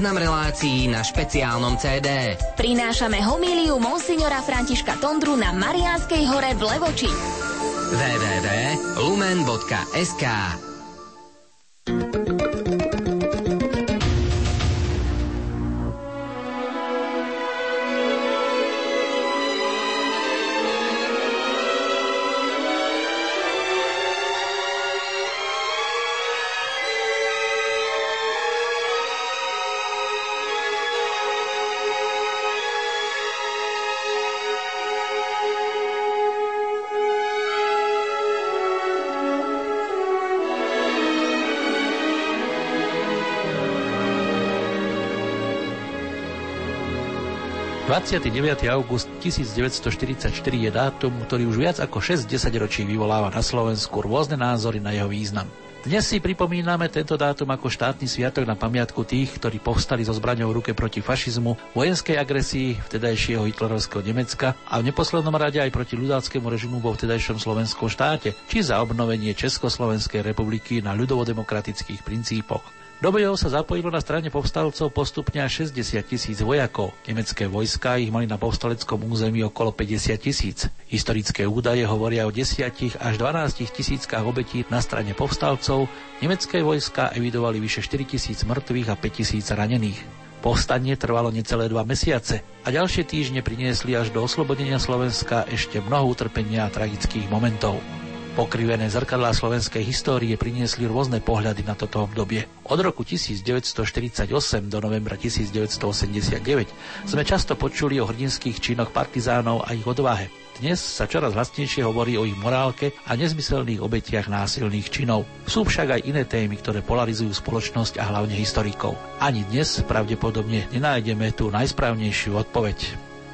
Záznam relácií na špeciálnom CD. Prinášame homíliu monsignora Františka Tondru na Mariánskej hore v Levoči. www.lumen.sk ...29. august 1944 je dátum, ktorý už viac ako 6 ročí vyvoláva na Slovensku rôzne názory na jeho význam. Dnes si pripomíname tento dátum ako štátny sviatok na pamiatku tých, ktorí povstali so zbraňou ruke proti fašizmu, vojenskej agresii vtedajšieho hitlerovského Nemecka a v neposlednom rade aj proti ľudáckému režimu vo vtedajšom slovenskom štáte, či za obnovenie Československej republiky na ľudovodemokratických princípoch. Do bojov sa zapojilo na strane povstalcov postupne až 60 tisíc vojakov. Nemecké vojska ich mali na povstaleckom území okolo 50 tisíc. Historické údaje hovoria o 10 až 12 tisíckach obetí na strane povstalcov. Nemecké vojska evidovali vyše 4 tisíc mŕtvych a 5 tisíc ranených. Povstanie trvalo necelé dva mesiace a ďalšie týždne priniesli až do oslobodenia Slovenska ešte mnoho utrpenia a tragických momentov. Pokrivené zrkadlá slovenskej histórie priniesli rôzne pohľady na toto obdobie. Od roku 1948 do novembra 1989 sme často počuli o hrdinských činoch partizánov a ich odvahe. Dnes sa čoraz hlasnejšie hovorí o ich morálke a nezmyselných obetiach násilných činov. Sú však aj iné témy, ktoré polarizujú spoločnosť a hlavne historikov. Ani dnes pravdepodobne nenájdeme tú najsprávnejšiu odpoveď.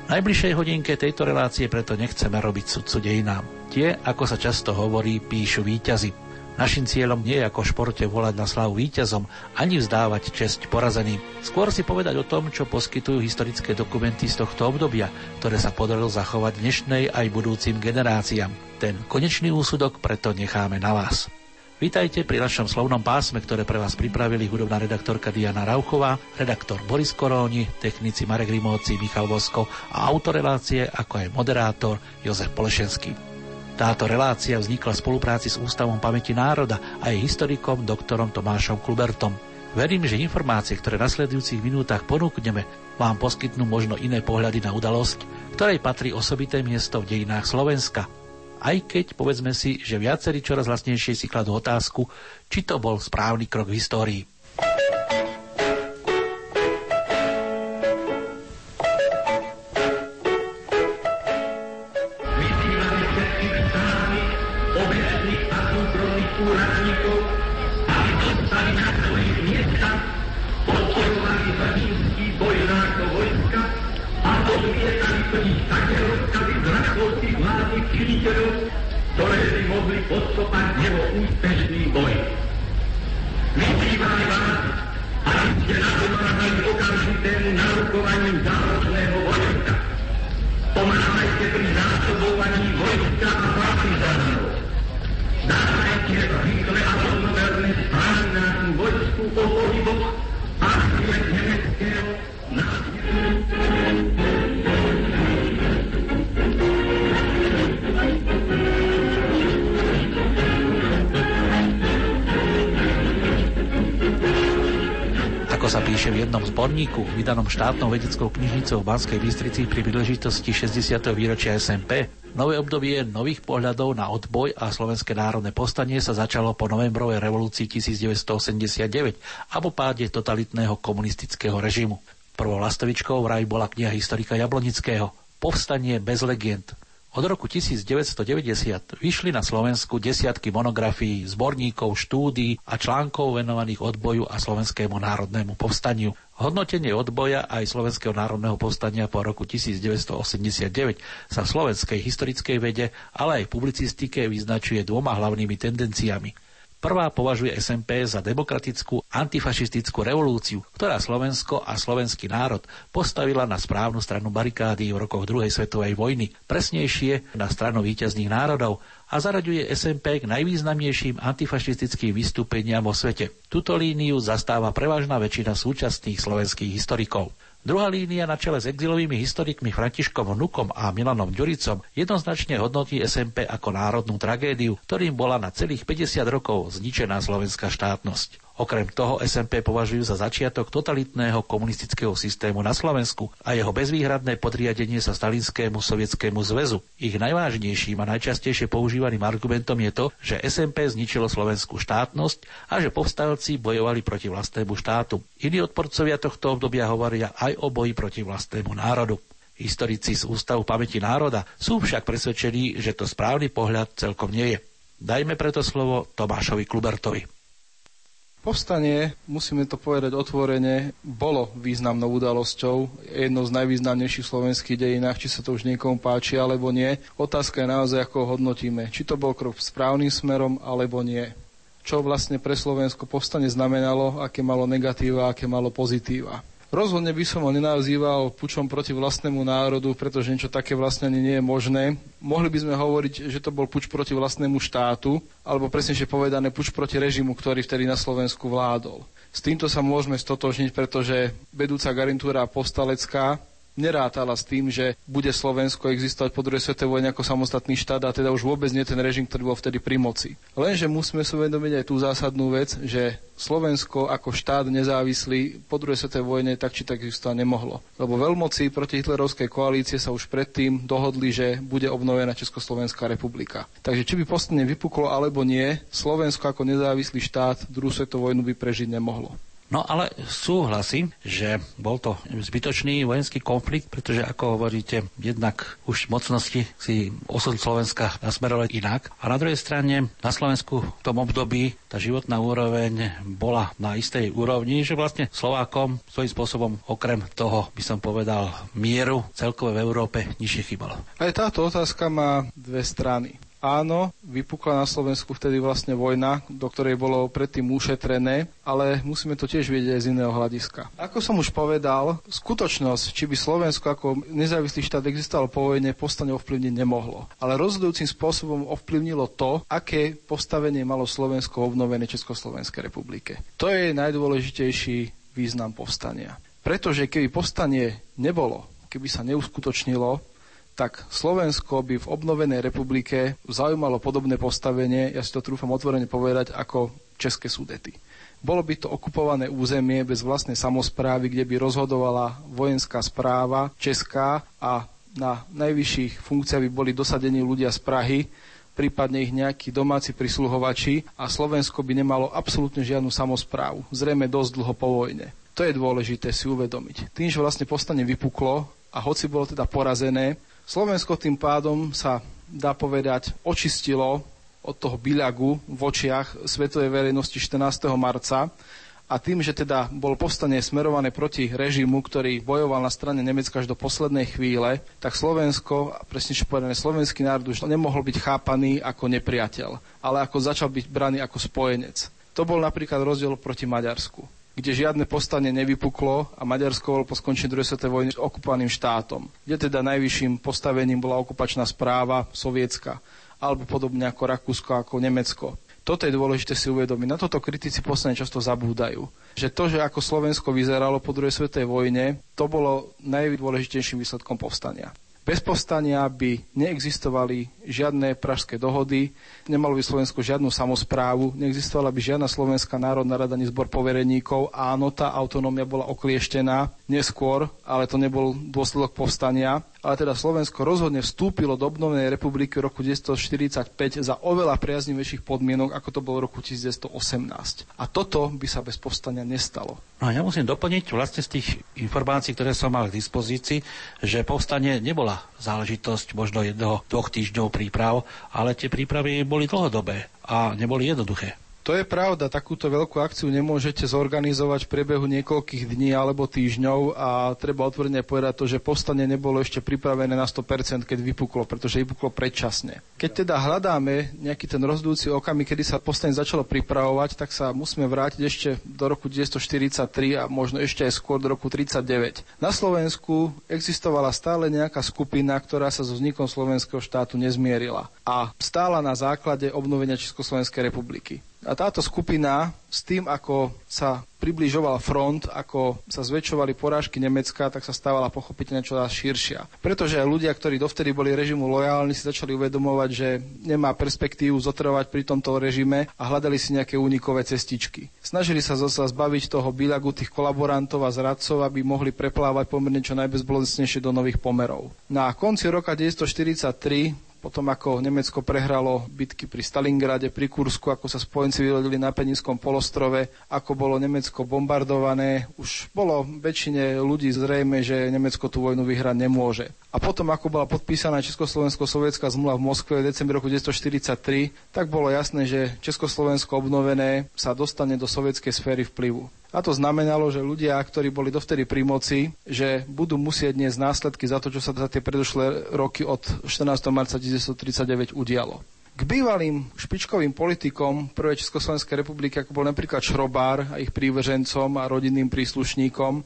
V najbližšej hodinke tejto relácie preto nechceme robiť sudcu dejinám. Tie, ako sa často hovorí, píšu výťazy. Našim cieľom nie je ako v športe volať na slavu víťazom, ani vzdávať česť porazeným. Skôr si povedať o tom, čo poskytujú historické dokumenty z tohto obdobia, ktoré sa podarilo zachovať dnešnej aj budúcim generáciám. Ten konečný úsudok preto necháme na vás. Vítajte pri našom slovnom pásme, ktoré pre vás pripravili hudobná redaktorka Diana Rauchová, redaktor Boris Koróni, technici Marek Rimovci, Michal Vosko a autorelácie ako aj moderátor Jozef Polešenský. Táto relácia vznikla v spolupráci s Ústavom pamäti národa a jej historikom doktorom Tomášom Klubertom. Verím, že informácie, ktoré v nasledujúcich minútach ponúkneme, vám poskytnú možno iné pohľady na udalosť, ktorej patrí osobité miesto v dejinách Slovenska – aj keď povedzme si, že viacerí čoraz vlastnejšie si kladú otázku, či to bol správny krok v histórii. mohli podkopať jeho úspešný boj. Vyzývame vás, aby ste napomáhali okamžitému narukovaní záložného vojska. Pomáhajte pri zásobovaní vojska a partizánov. Dávajte rýchle a hodnoverné správy nášmu vojsku o pohyboch zborníku, vydanom štátnou vedeckou knižnicou v Banskej Bystrici pri príležitosti 60. výročia SMP. Nové obdobie nových pohľadov na odboj a slovenské národné povstanie sa začalo po novembrovej revolúcii 1989 a po páde totalitného komunistického režimu. Prvou lastovičkou vraj bola kniha historika Jablonického Povstanie bez legend, od roku 1990 vyšli na Slovensku desiatky monografií, zborníkov, štúdí a článkov venovaných odboju a slovenskému národnému povstaniu. Hodnotenie odboja aj Slovenského národného povstania po roku 1989 sa v slovenskej historickej vede, ale aj publicistike vyznačuje dvoma hlavnými tendenciami – Prvá považuje SMP za demokratickú antifašistickú revolúciu, ktorá Slovensko a slovenský národ postavila na správnu stranu barikády v rokoch druhej svetovej vojny, presnejšie na stranu víťazných národov a zaraďuje SMP k najvýznamnejším antifašistickým vystúpeniam vo svete. Tuto líniu zastáva prevažná väčšina súčasných slovenských historikov. Druhá línia na čele s exilovými historikmi Františkom Vnukom a Milanom Ďuricom jednoznačne hodnotí SMP ako národnú tragédiu, ktorým bola na celých 50 rokov zničená slovenská štátnosť. Okrem toho SMP považujú za začiatok totalitného komunistického systému na Slovensku a jeho bezvýhradné podriadenie sa Stalinskému sovietskému zväzu. Ich najvážnejším a najčastejšie používaným argumentom je to, že SMP zničilo slovenskú štátnosť a že povstalci bojovali proti vlastnému štátu. Iní odporcovia tohto obdobia hovoria aj o boji proti vlastnému národu. Historici z Ústavu pamäti národa sú však presvedčení, že to správny pohľad celkom nie je. Dajme preto slovo Tomášovi Klubertovi. Povstanie, musíme to povedať otvorene, bolo významnou udalosťou, jednou z najvýznamnejších slovenských dejinách, či sa to už niekomu páči alebo nie. Otázka je naozaj, ako ho hodnotíme. Či to bol krok správnym smerom alebo nie. Čo vlastne pre Slovensko povstanie znamenalo, aké malo negatíva, aké malo pozitíva. Rozhodne by som ho nenazýval pučom proti vlastnému národu, pretože niečo také vlastne ani nie je možné. Mohli by sme hovoriť, že to bol puč proti vlastnému štátu, alebo presnejšie povedané puč proti režimu, ktorý vtedy na Slovensku vládol. S týmto sa môžeme stotožniť, pretože vedúca garnitúra postalecká nerátala s tým, že bude Slovensko existovať po druhej svetovej vojne ako samostatný štát a teda už vôbec nie ten režim, ktorý bol vtedy pri moci. Lenže musíme si uvedomiť aj tú zásadnú vec, že Slovensko ako štát nezávislý po druhej svetovej vojne tak či tak existovať nemohlo. Lebo veľmoci proti hitlerovskej koalície sa už predtým dohodli, že bude obnovená Československá republika. Takže či by postupne vypuklo alebo nie, Slovensko ako nezávislý štát druhú svetovú vojnu by prežiť nemohlo. No ale súhlasím, že bol to zbytočný vojenský konflikt, pretože ako hovoríte, jednak už mocnosti si osud Slovenska nasmerovali inak. A na druhej strane na Slovensku v tom období tá životná úroveň bola na istej úrovni, že vlastne Slovákom svojím spôsobom okrem toho, by som povedal, mieru celkové v Európe nižšie chýbalo. Aj táto otázka má dve strany. Áno, vypukla na Slovensku vtedy vlastne vojna, do ktorej bolo predtým ušetrené, ale musíme to tiež vidieť z iného hľadiska. Ako som už povedal, skutočnosť, či by Slovensko ako nezávislý štát existoval po vojne, postane ovplyvniť nemohlo. Ale rozhodujúcim spôsobom ovplyvnilo to, aké postavenie malo Slovensko v obnovenej Československej republike. To je najdôležitejší význam povstania. Pretože keby povstanie nebolo, keby sa neuskutočnilo, tak Slovensko by v obnovenej republike zaujímalo podobné postavenie, ja si to trúfam otvorene povedať, ako České súdety. Bolo by to okupované územie bez vlastnej samozprávy, kde by rozhodovala vojenská správa česká a na najvyšších funkciách by boli dosadení ľudia z Prahy, prípadne ich nejakí domáci prisluhovači a Slovensko by nemalo absolútne žiadnu samozprávu. Zrejme dosť dlho po vojne. To je dôležité si uvedomiť. Tým, že vlastne postane vypuklo a hoci bolo teda porazené, Slovensko tým pádom sa, dá povedať, očistilo od toho byľagu v očiach svetovej verejnosti 14. marca a tým, že teda bol povstanie smerované proti režimu, ktorý bojoval na strane Nemecka až do poslednej chvíle, tak Slovensko, a presnejšie povedané slovenský národ už nemohol byť chápaný ako nepriateľ, ale ako začal byť braný ako spojenec. To bol napríklad rozdiel proti Maďarsku kde žiadne postanie nevypuklo a Maďarsko bolo po skončení druhej svetovej vojny okupovaným štátom, kde teda najvyšším postavením bola okupačná správa sovietska, alebo podobne ako Rakúsko, ako Nemecko. Toto je dôležité si uvedomiť. Na toto kritici posledne často zabúdajú. Že to, že ako Slovensko vyzeralo po druhej svetovej vojne, to bolo najdôležitejším výsledkom povstania. Bez povstania by neexistovali žiadne pražské dohody, nemalo by Slovensko žiadnu samozprávu, neexistovala by žiadna Slovenská národná rada ani zbor povereníkov. Áno, tá autonómia bola oklieštená neskôr, ale to nebol dôsledok povstania ale teda Slovensko rozhodne vstúpilo do obnovnej republiky v roku 1945 za oveľa priaznivejších podmienok, ako to bolo v roku 1918. A toto by sa bez povstania nestalo. No ja musím doplniť vlastne z tých informácií, ktoré som mal k dispozícii, že povstanie nebola záležitosť možno jedného, dvoch týždňov príprav, ale tie prípravy boli dlhodobé a neboli jednoduché. To je pravda, takúto veľkú akciu nemôžete zorganizovať v priebehu niekoľkých dní alebo týždňov a treba otvorene povedať to, že povstanie nebolo ešte pripravené na 100%, keď vypuklo, pretože vypuklo predčasne. Keď teda hľadáme nejaký ten rozdúci okamih, kedy sa povstanie začalo pripravovať, tak sa musíme vrátiť ešte do roku 1943 a možno ešte aj skôr do roku 1939. Na Slovensku existovala stále nejaká skupina, ktorá sa so vznikom slovenského štátu nezmierila a stála na základe obnovenia Československej republiky. A táto skupina s tým, ako sa približoval front, ako sa zväčšovali porážky Nemecka, tak sa stávala pochopiteľne čoraz širšia. Pretože ľudia, ktorí dovtedy boli režimu lojálni, si začali uvedomovať, že nemá perspektívu zotrvať pri tomto režime a hľadali si nejaké únikové cestičky. Snažili sa zase zbaviť toho bilagu tých kolaborantov a zradcov, aby mohli preplávať pomerne čo najbezbolestnejšie do nových pomerov. Na konci roka 1943 potom ako Nemecko prehralo bitky pri Stalingrade, pri Kursku, ako sa spojenci vyrodili na Peninskom polostrove, ako bolo Nemecko bombardované, už bolo väčšine ľudí zrejme, že Nemecko tú vojnu vyhrať nemôže. A potom, ako bola podpísaná Československo-sovietská zmluva v Moskve v decembri roku 1943, tak bolo jasné, že Československo obnovené sa dostane do sovietskej sféry vplyvu. A to znamenalo, že ľudia, ktorí boli dovtedy pri moci, že budú musieť dnes následky za to, čo sa za tie predošlé roky od 14. marca 1939 udialo. K bývalým špičkovým politikom Prvej Československej republiky, ako bol napríklad Šrobár a ich prívržencom a rodinným príslušníkom,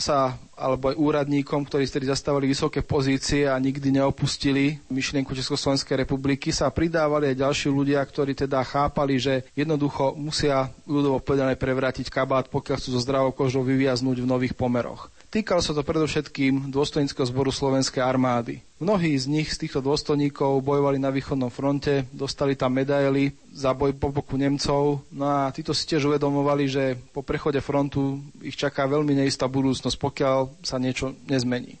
sa, alebo aj úradníkom, ktorí vtedy zastávali vysoké pozície a nikdy neopustili myšlienku Československej republiky, sa pridávali aj ďalší ľudia, ktorí teda chápali, že jednoducho musia ľudovo povedané prevrátiť kabát, pokiaľ chcú so zdravou kožou vyviaznúť v nových pomeroch. Týkalo sa to predovšetkým dôstojníckého zboru Slovenskej armády. Mnohí z nich, z týchto dôstojníkov, bojovali na východnom fronte, dostali tam medaily za boj po boku Nemcov. No a títo si tiež uvedomovali, že po prechode frontu ich čaká veľmi neistá budúcnosť, pokiaľ sa niečo nezmení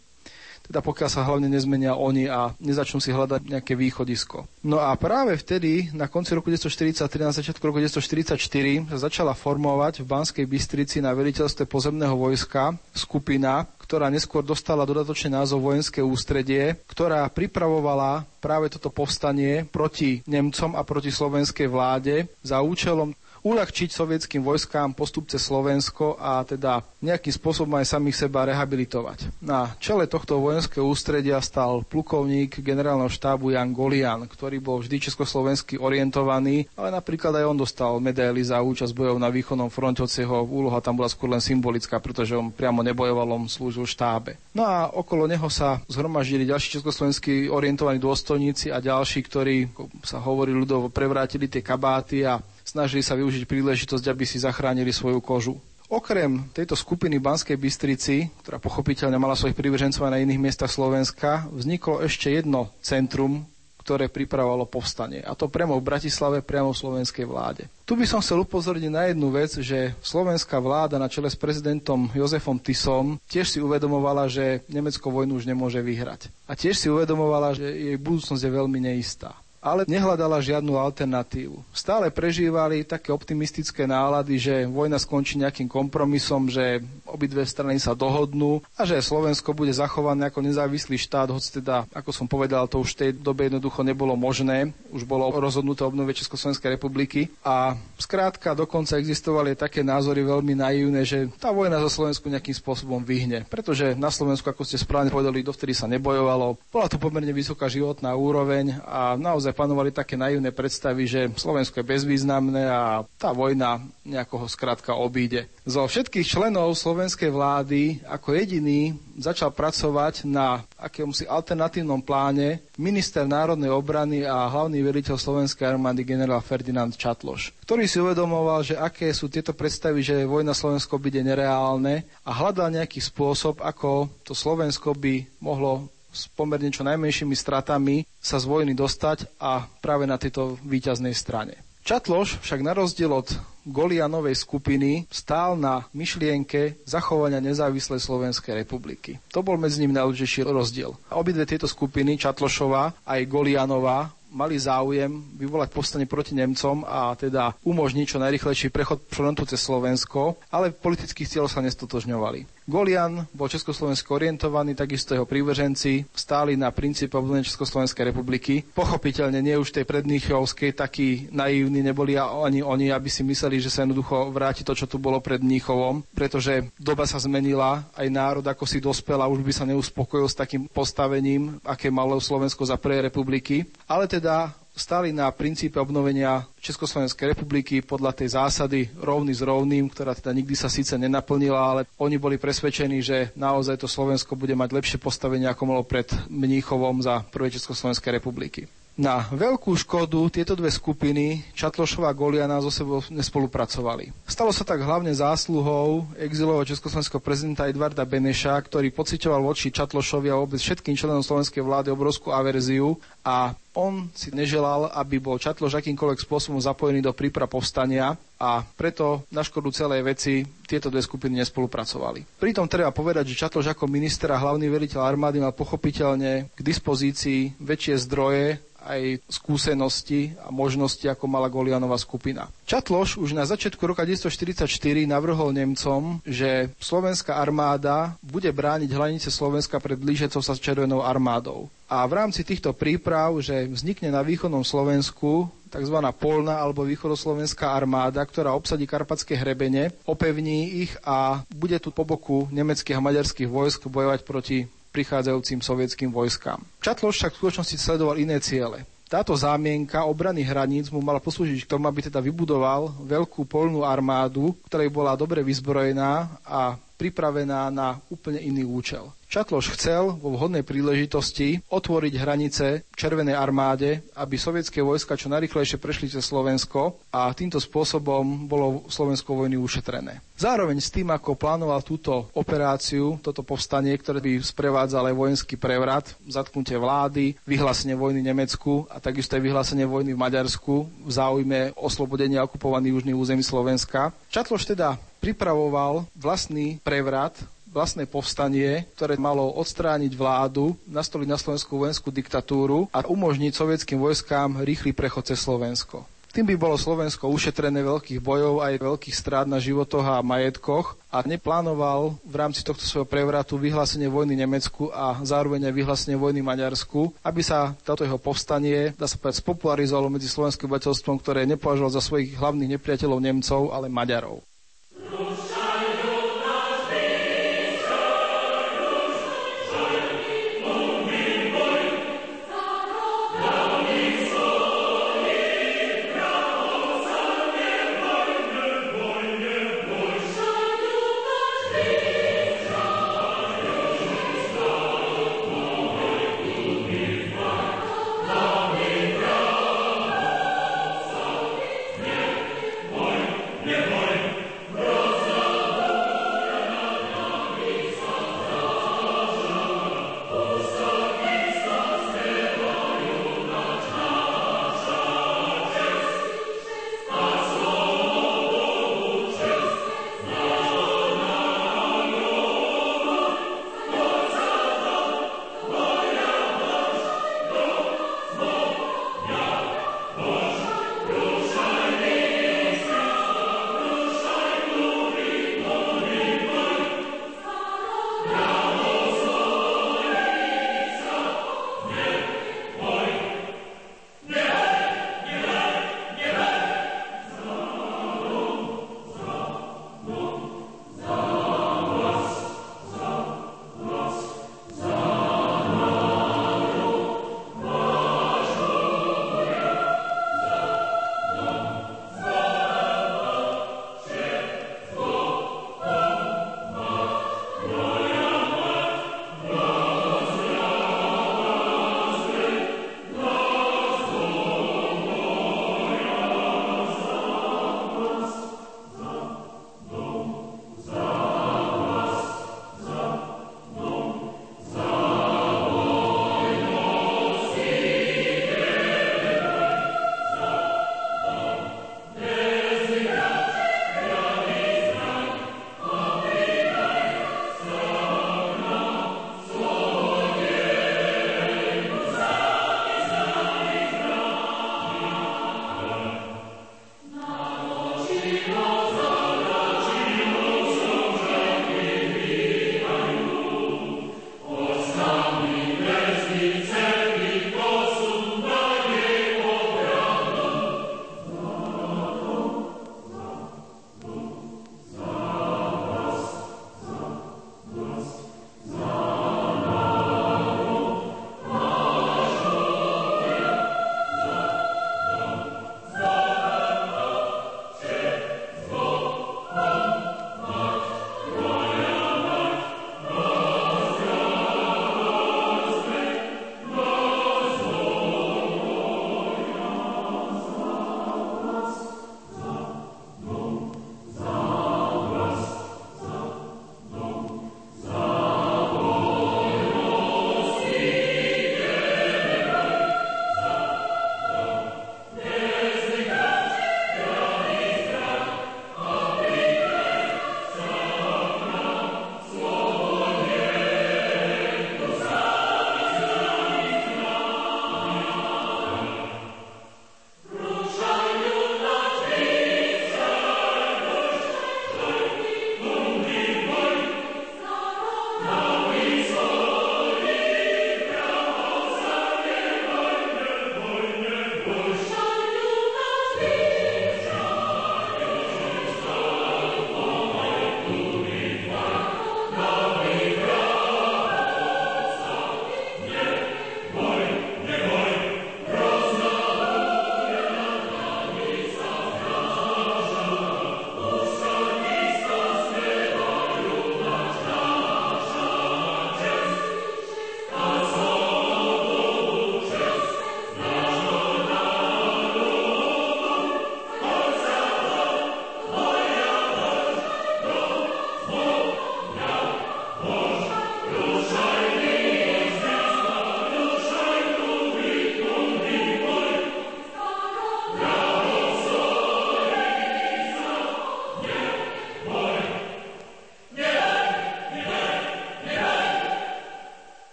teda pokiaľ sa hlavne nezmenia oni a nezačnú si hľadať nejaké východisko. No a práve vtedy, na konci roku 1943, na začiatku roku 1944, sa začala formovať v Banskej Bystrici na veliteľstve pozemného vojska skupina, ktorá neskôr dostala dodatočný názov Vojenské ústredie, ktorá pripravovala práve toto povstanie proti Nemcom a proti slovenskej vláde za účelom uľahčiť sovietským vojskám postup cez Slovensko a teda nejakým spôsobom aj samých seba rehabilitovať. Na čele tohto vojenského ústredia stal plukovník generálneho štábu Jan Golian, ktorý bol vždy československy orientovaný, ale napríklad aj on dostal medaily za účasť bojov na východnom fronte, hoci jeho úloha tam bola skôr len symbolická, pretože on priamo nebojoval, on slúžil štábe. No a okolo neho sa zhromaždili ďalší československí orientovaní dôstojníci a ďalší, ktorí, sa hovorí ľudovo, prevrátili tie kabáty a snažili sa využiť príležitosť, aby si zachránili svoju kožu. Okrem tejto skupiny Banskej Bystrici, ktorá pochopiteľne mala svojich prívržencov aj na iných miestach Slovenska, vzniklo ešte jedno centrum, ktoré pripravovalo povstanie. A to priamo v Bratislave, priamo v slovenskej vláde. Tu by som chcel upozorniť na jednu vec, že slovenská vláda na čele s prezidentom Jozefom Tisom tiež si uvedomovala, že Nemecko vojnu už nemôže vyhrať. A tiež si uvedomovala, že jej budúcnosť je veľmi neistá ale nehľadala žiadnu alternatívu. Stále prežívali také optimistické nálady, že vojna skončí nejakým kompromisom, že obidve strany sa dohodnú a že Slovensko bude zachované ako nezávislý štát, hoci teda, ako som povedal, to už v tej dobe jednoducho nebolo možné. Už bolo rozhodnuté obnovie Československej republiky a skrátka dokonca existovali také názory veľmi naivné, že tá vojna za Slovensku nejakým spôsobom vyhne. Pretože na Slovensku, ako ste správne povedali, dovtedy sa nebojovalo. Bola tu pomerne vysoká životná úroveň a naozaj naozaj panovali také naivné predstavy, že Slovensko je bezvýznamné a tá vojna nejakoho skrátka obíde. Zo všetkých členov slovenskej vlády ako jediný začal pracovať na akémsi alternatívnom pláne minister národnej obrany a hlavný veliteľ slovenskej armády generál Ferdinand Čatloš, ktorý si uvedomoval, že aké sú tieto predstavy, že vojna Slovensko bude nereálne a hľadal nejaký spôsob, ako to Slovensko by mohlo s pomerne čo najmenšími stratami sa z vojny dostať a práve na tejto výťaznej strane. Čatloš však na rozdiel od Golianovej skupiny stál na myšlienke zachovania nezávislej Slovenskej republiky. To bol medzi nimi najdôležitejší rozdiel. Obidve tieto skupiny, Čatlošová aj Golianová, mali záujem vyvolať povstanie proti Nemcom a teda umožniť čo najrychlejší prechod frontu cez Slovensko, ale politických cieľov sa nestotožňovali. Golian bol československo orientovaný, takisto jeho prívrženci stáli na princípe obnovenia Československej republiky. Pochopiteľne nie už tej predníchovskej takí naivní neboli ani oni, aby si mysleli, že sa jednoducho vráti to, čo tu bolo pred Mníchovom, pretože doba sa zmenila, aj národ ako si dospel a už by sa neuspokojil s takým postavením, aké malo Slovensko za prvej republiky. Ale teda stali na princípe obnovenia Československej republiky podľa tej zásady rovný s rovným, ktorá teda nikdy sa síce nenaplnila, ale oni boli presvedčení, že naozaj to Slovensko bude mať lepšie postavenie, ako malo pred Mníchovom za prvej Československej republiky. Na veľkú škodu tieto dve skupiny, Čatlošova a Goliana, so sebou nespolupracovali. Stalo sa tak hlavne zásluhou exilového československého prezidenta Edvarda Beneša, ktorý pocitoval voči Čatlošovi a vôbec všetkým členom slovenskej vlády obrovskú averziu a on si neželal, aby bol Čatloš akýmkoľvek spôsobom zapojený do príprav povstania a preto na škodu celej veci tieto dve skupiny nespolupracovali. Pritom treba povedať, že Čatloš ako minister a hlavný veliteľ armády mal pochopiteľne k dispozícii väčšie zdroje aj skúsenosti a možnosti, ako mala Golianová skupina. Čatloš už na začiatku roka 1944 navrhol Nemcom, že slovenská armáda bude brániť hranice Slovenska pred blížecou sa s Červenou armádou. A v rámci týchto príprav, že vznikne na východnom Slovensku tzv. polná alebo východoslovenská armáda, ktorá obsadí karpatské hrebene, opevní ich a bude tu po boku nemeckých a maďarských vojsk bojovať proti prichádzajúcim sovietským vojskám. Čatloš však v skutočnosti sledoval iné ciele. Táto zámienka obrany hraníc mu mala poslúžiť k tomu, aby teda vybudoval veľkú polnú armádu, ktorá bola dobre vyzbrojená a pripravená na úplne iný účel. Čatloš chcel vo vhodnej príležitosti otvoriť hranice Červenej armáde, aby sovietské vojska čo najrychlejšie prešli cez Slovensko a týmto spôsobom bolo Slovensko vojny ušetrené. Zároveň s tým, ako plánoval túto operáciu, toto povstanie, ktoré by sprevádzal aj vojenský prevrat, zatknutie vlády, vyhlásenie vojny Nemecku a takisto aj vyhlásenie vojny v Maďarsku v záujme oslobodenia okupovaných južných území Slovenska. Čatloš teda pripravoval vlastný prevrat vlastné povstanie, ktoré malo odstrániť vládu, nastoliť na Slovensku vojenskú diktatúru a umožniť sovietským vojskám rýchly prechod cez Slovensko. Tým by bolo Slovensko ušetrené veľkých bojov aj veľkých strát na životoch a majetkoch a neplánoval v rámci tohto svojho prevratu vyhlásenie vojny Nemecku a zároveň aj vyhlásenie vojny Maďarsku, aby sa toto jeho povstanie, dá sa povedať, spopularizovalo medzi slovenským obyvateľstvom, ktoré nepovažoval za svojich hlavných nepriateľov Nemcov, ale Maďarov.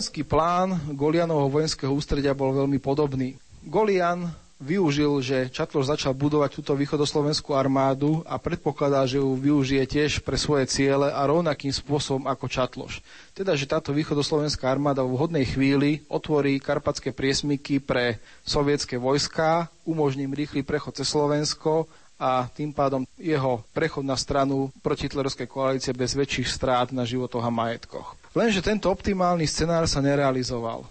Vojenský plán Golianovho vojenského ústredia bol veľmi podobný. Golian využil, že Čatloš začal budovať túto východoslovenskú armádu a predpokladá, že ju využije tiež pre svoje ciele a rovnakým spôsobom ako Čatloš. Teda, že táto východoslovenská armáda v vhodnej chvíli otvorí karpatské priesmyky pre sovietské vojská, umožní im rýchly prechod cez Slovensko a tým pádom jeho prechod na stranu protitlerovskej koalície bez väčších strát na životoch a majetkoch. Lenže tento optimálny scenár sa nerealizoval.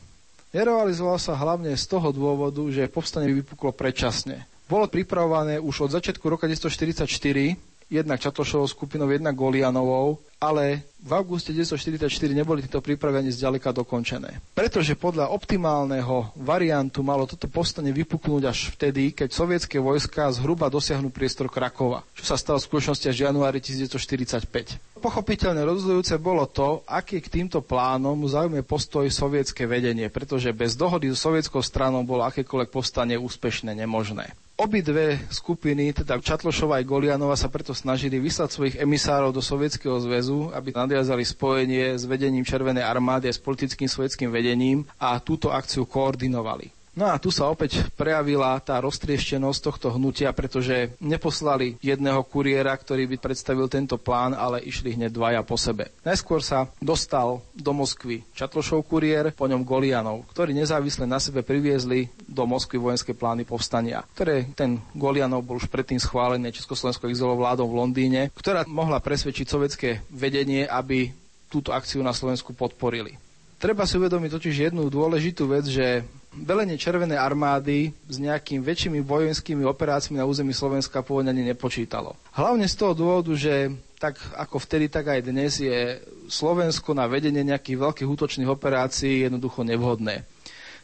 Nerealizoval sa hlavne z toho dôvodu, že povstanie vypuklo predčasne. Bolo pripravované už od začiatku roka 1944, jednak Čatlošovou skupinou, jednak Golianovou, ale v auguste 1944 neboli tieto prípravy ani zďaleka dokončené. Pretože podľa optimálneho variantu malo toto povstanie vypuknúť až vtedy, keď sovietské vojska zhruba dosiahnu priestor Krakova, čo sa stalo v skutočnosti až v januári 1945. Pochopiteľne rozhodujúce bolo to, aký k týmto plánom zaujme postoj sovietské vedenie, pretože bez dohody so sovietskou stranou bolo akékoľvek povstanie úspešné nemožné. Obidve skupiny, teda Čatlošova aj Golianova, sa preto snažili vyslať svojich emisárov do Sovietskeho zväzu, aby nadviazali spojenie s vedením Červenej armády a s politickým sovietským vedením a túto akciu koordinovali. No a tu sa opäť prejavila tá roztrieštenosť tohto hnutia, pretože neposlali jedného kuriéra, ktorý by predstavil tento plán, ale išli hneď dvaja po sebe. Najskôr sa dostal do Moskvy Čatlošov kuriér, po ňom Golianov, ktorí nezávisle na sebe priviezli do Moskvy vojenské plány povstania, ktoré ten Golianov bol už predtým schválený Československou exilovou vládou v Londýne, ktorá mohla presvedčiť sovietské vedenie, aby túto akciu na Slovensku podporili. Treba si uvedomiť totiž jednu dôležitú vec, že velenie Červenej armády s nejakými väčšími vojenskými operáciami na území Slovenska pôvodne ani nepočítalo. Hlavne z toho dôvodu, že tak ako vtedy, tak aj dnes je Slovensko na vedenie nejakých veľkých útočných operácií jednoducho nevhodné.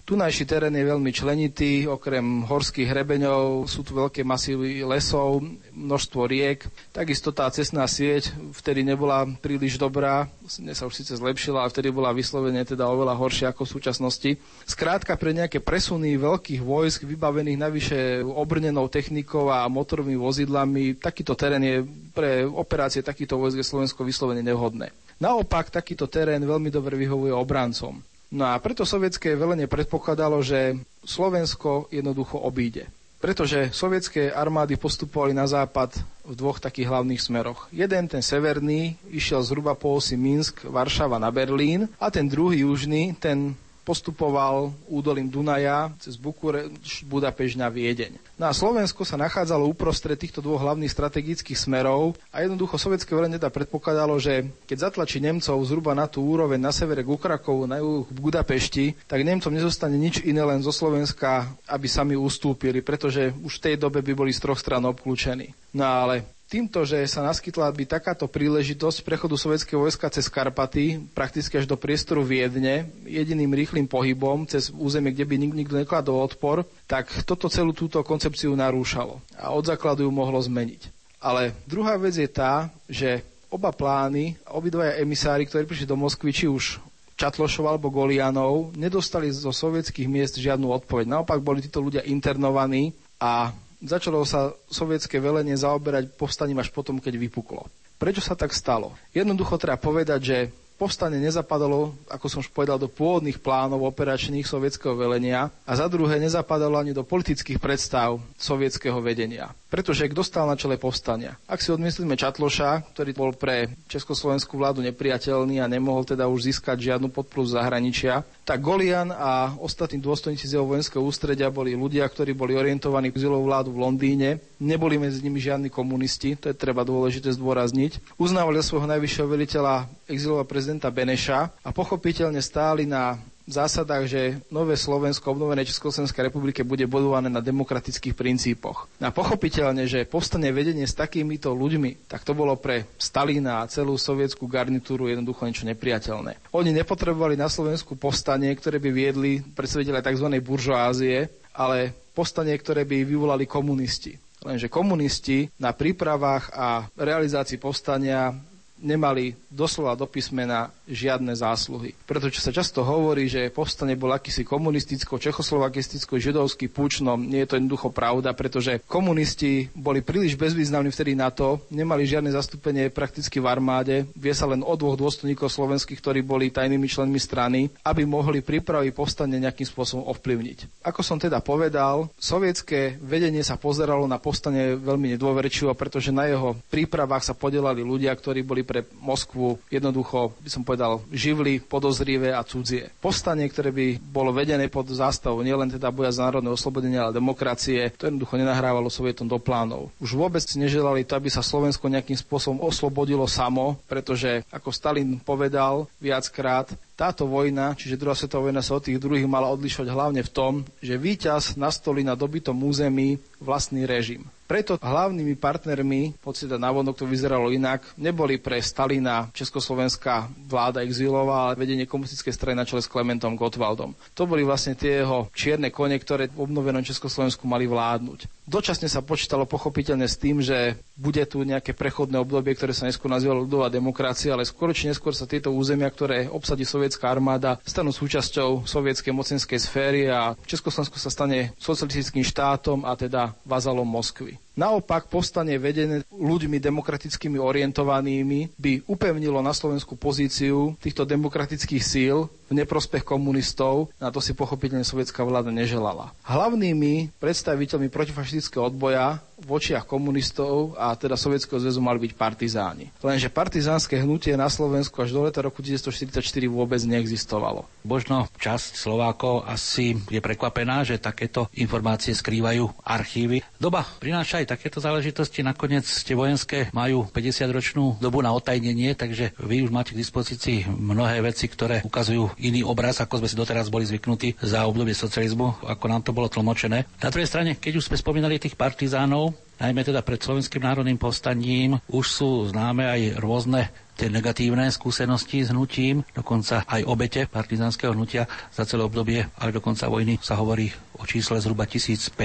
Tunajší terén je veľmi členitý, okrem horských hrebeňov sú tu veľké masívy lesov, množstvo riek. Takisto tá cestná sieť vtedy nebola príliš dobrá, dnes sa už síce zlepšila, ale vtedy bola vyslovene teda oveľa horšia ako v súčasnosti. Skrátka pre nejaké presuny veľkých vojsk vybavených navyše obrnenou technikou a motorovými vozidlami, takýto terén je pre operácie takýchto vojsk je Slovensko vyslovene nevhodné. Naopak, takýto terén veľmi dobre vyhovuje obrancom. No a preto sovietské velenie predpokladalo, že Slovensko jednoducho obíde. Pretože sovietské armády postupovali na západ v dvoch takých hlavných smeroch. Jeden, ten severný, išiel zhruba po osi Minsk, Varšava na Berlín a ten druhý južný, ten postupoval údolím Dunaja cez Bukureš, Budapešť na Viedeň. No a Slovensko sa nachádzalo uprostred týchto dvoch hlavných strategických smerov a jednoducho sovietské velenie teda predpokladalo, že keď zatlačí Nemcov zhruba na tú úroveň na severe k Ukrakovu, na juhu k Budapešti, tak Nemcom nezostane nič iné len zo Slovenska, aby sami ustúpili, pretože už v tej dobe by boli z troch stran obklúčení. No ale Týmto, že sa naskytla by takáto príležitosť prechodu sovietského vojska cez Karpaty, prakticky až do priestoru Viedne, jediným rýchlým pohybom cez územie, kde by nikto nekladol odpor, tak toto celú túto koncepciu narúšalo a od základu ju mohlo zmeniť. Ale druhá vec je tá, že oba plány, obidvaja emisári, ktorí prišli do Moskvy, či už Čatlošov alebo Golianov, nedostali zo sovietských miest žiadnu odpoveď. Naopak boli títo ľudia internovaní a začalo sa sovietské velenie zaoberať povstaním až potom, keď vypuklo. Prečo sa tak stalo? Jednoducho treba povedať, že povstanie nezapadalo, ako som už povedal, do pôvodných plánov operačných sovietského velenia a za druhé nezapadalo ani do politických predstav sovietského vedenia. Pretože kto stal na čele povstania? Ak si odmyslíme Čatloša, ktorý bol pre československú vládu nepriateľný a nemohol teda už získať žiadnu podporu z zahraničia, tak Golian a ostatní dôstojníci z jeho vojenského ústredia boli ľudia, ktorí boli orientovaní k zilovú vládu v Londýne. Neboli medzi nimi žiadni komunisti, to je treba dôležité zdôrazniť. Uznávali svojho najvyššieho veliteľa exilového prezidenta Beneša a pochopiteľne stáli na v zásadách, že nové Slovensko, obnovené Československej republike bude budované na demokratických princípoch. A pochopiteľne, že povstane vedenie s takýmito ľuďmi, tak to bolo pre Stalina a celú sovietskú garnitúru jednoducho niečo nepriateľné. Oni nepotrebovali na Slovensku povstanie, ktoré by viedli predstaviteľe tzv. buržoázie, ale povstanie, ktoré by vyvolali komunisti. Lenže komunisti na prípravách a realizácii povstania nemali doslova do písmena žiadne zásluhy. Pretože sa často hovorí, že povstane bol akýsi komunisticko, čechoslovakisticko, židovský púč, no nie je to jednoducho pravda, pretože komunisti boli príliš bezvýznamní vtedy na to, nemali žiadne zastúpenie prakticky v armáde, vie sa len o dvoch dôstojníkov slovenských, ktorí boli tajnými členmi strany, aby mohli prípravy povstane nejakým spôsobom ovplyvniť. Ako som teda povedal, sovietské vedenie sa pozeralo na povstane veľmi nedôverčivo, pretože na jeho prípravách sa podelali ľudia, ktorí boli pre Moskvu jednoducho, by som povedal, živli, podozrivé a cudzie. Povstanie, ktoré by bolo vedené pod zástavou nielen teda boja za národné oslobodenie, ale demokracie, to jednoducho nenahrávalo Sovietom do plánov. Už vôbec neželali to, aby sa Slovensko nejakým spôsobom oslobodilo samo, pretože, ako Stalin povedal viackrát, táto vojna, čiže druhá svetová vojna sa od tých druhých mala odlišovať hlavne v tom, že víťaz nastolí na dobitom území vlastný režim. Preto hlavnými partnermi, poď teda návonok to vyzeralo inak, neboli pre Stalina československá vláda exilová, ale vedenie komunistickej strany na čele s Klementom Gottwaldom. To boli vlastne tie jeho čierne kone, ktoré v obnovenom Československu mali vládnuť. Dočasne sa počítalo pochopiteľne s tým, že bude tu nejaké prechodné obdobie, ktoré sa neskôr nazývalo ľudová demokracia, ale skôr či neskôr sa tieto územia, ktoré obsadí sovietská armáda, stanú súčasťou sovietskej mocenskej sféry a Československo sa stane socialistickým štátom a teda vazalom Moskvy. Naopak povstanie vedené ľuďmi demokratickými orientovanými by upevnilo na Slovensku pozíciu týchto demokratických síl v neprospech komunistov, na to si pochopiteľne sovietská vláda neželala. Hlavnými predstaviteľmi protifašistického odboja v očiach komunistov a teda Sovietskeho zväzu mali byť partizáni. Lenže partizánske hnutie na Slovensku až do leta roku 1944 vôbec neexistovalo. Možno časť Slovákov asi je prekvapená, že takéto informácie skrývajú archívy. Doba prináša aj takéto záležitosti. Nakoniec tie vojenské majú 50-ročnú dobu na otajnenie, takže vy už máte k dispozícii mnohé veci, ktoré ukazujú iný obraz, ako sme si doteraz boli zvyknutí za obdobie socializmu, ako nám to bolo tlmočené. Na druhej strane, keď už sme spomínali tých partizánov, najmä teda pred Slovenským národným povstaním, už sú známe aj rôzne tie negatívne skúsenosti s hnutím, dokonca aj obete partizánskeho hnutia za celé obdobie, ale dokonca vojny sa hovorí o čísle zhruba 1500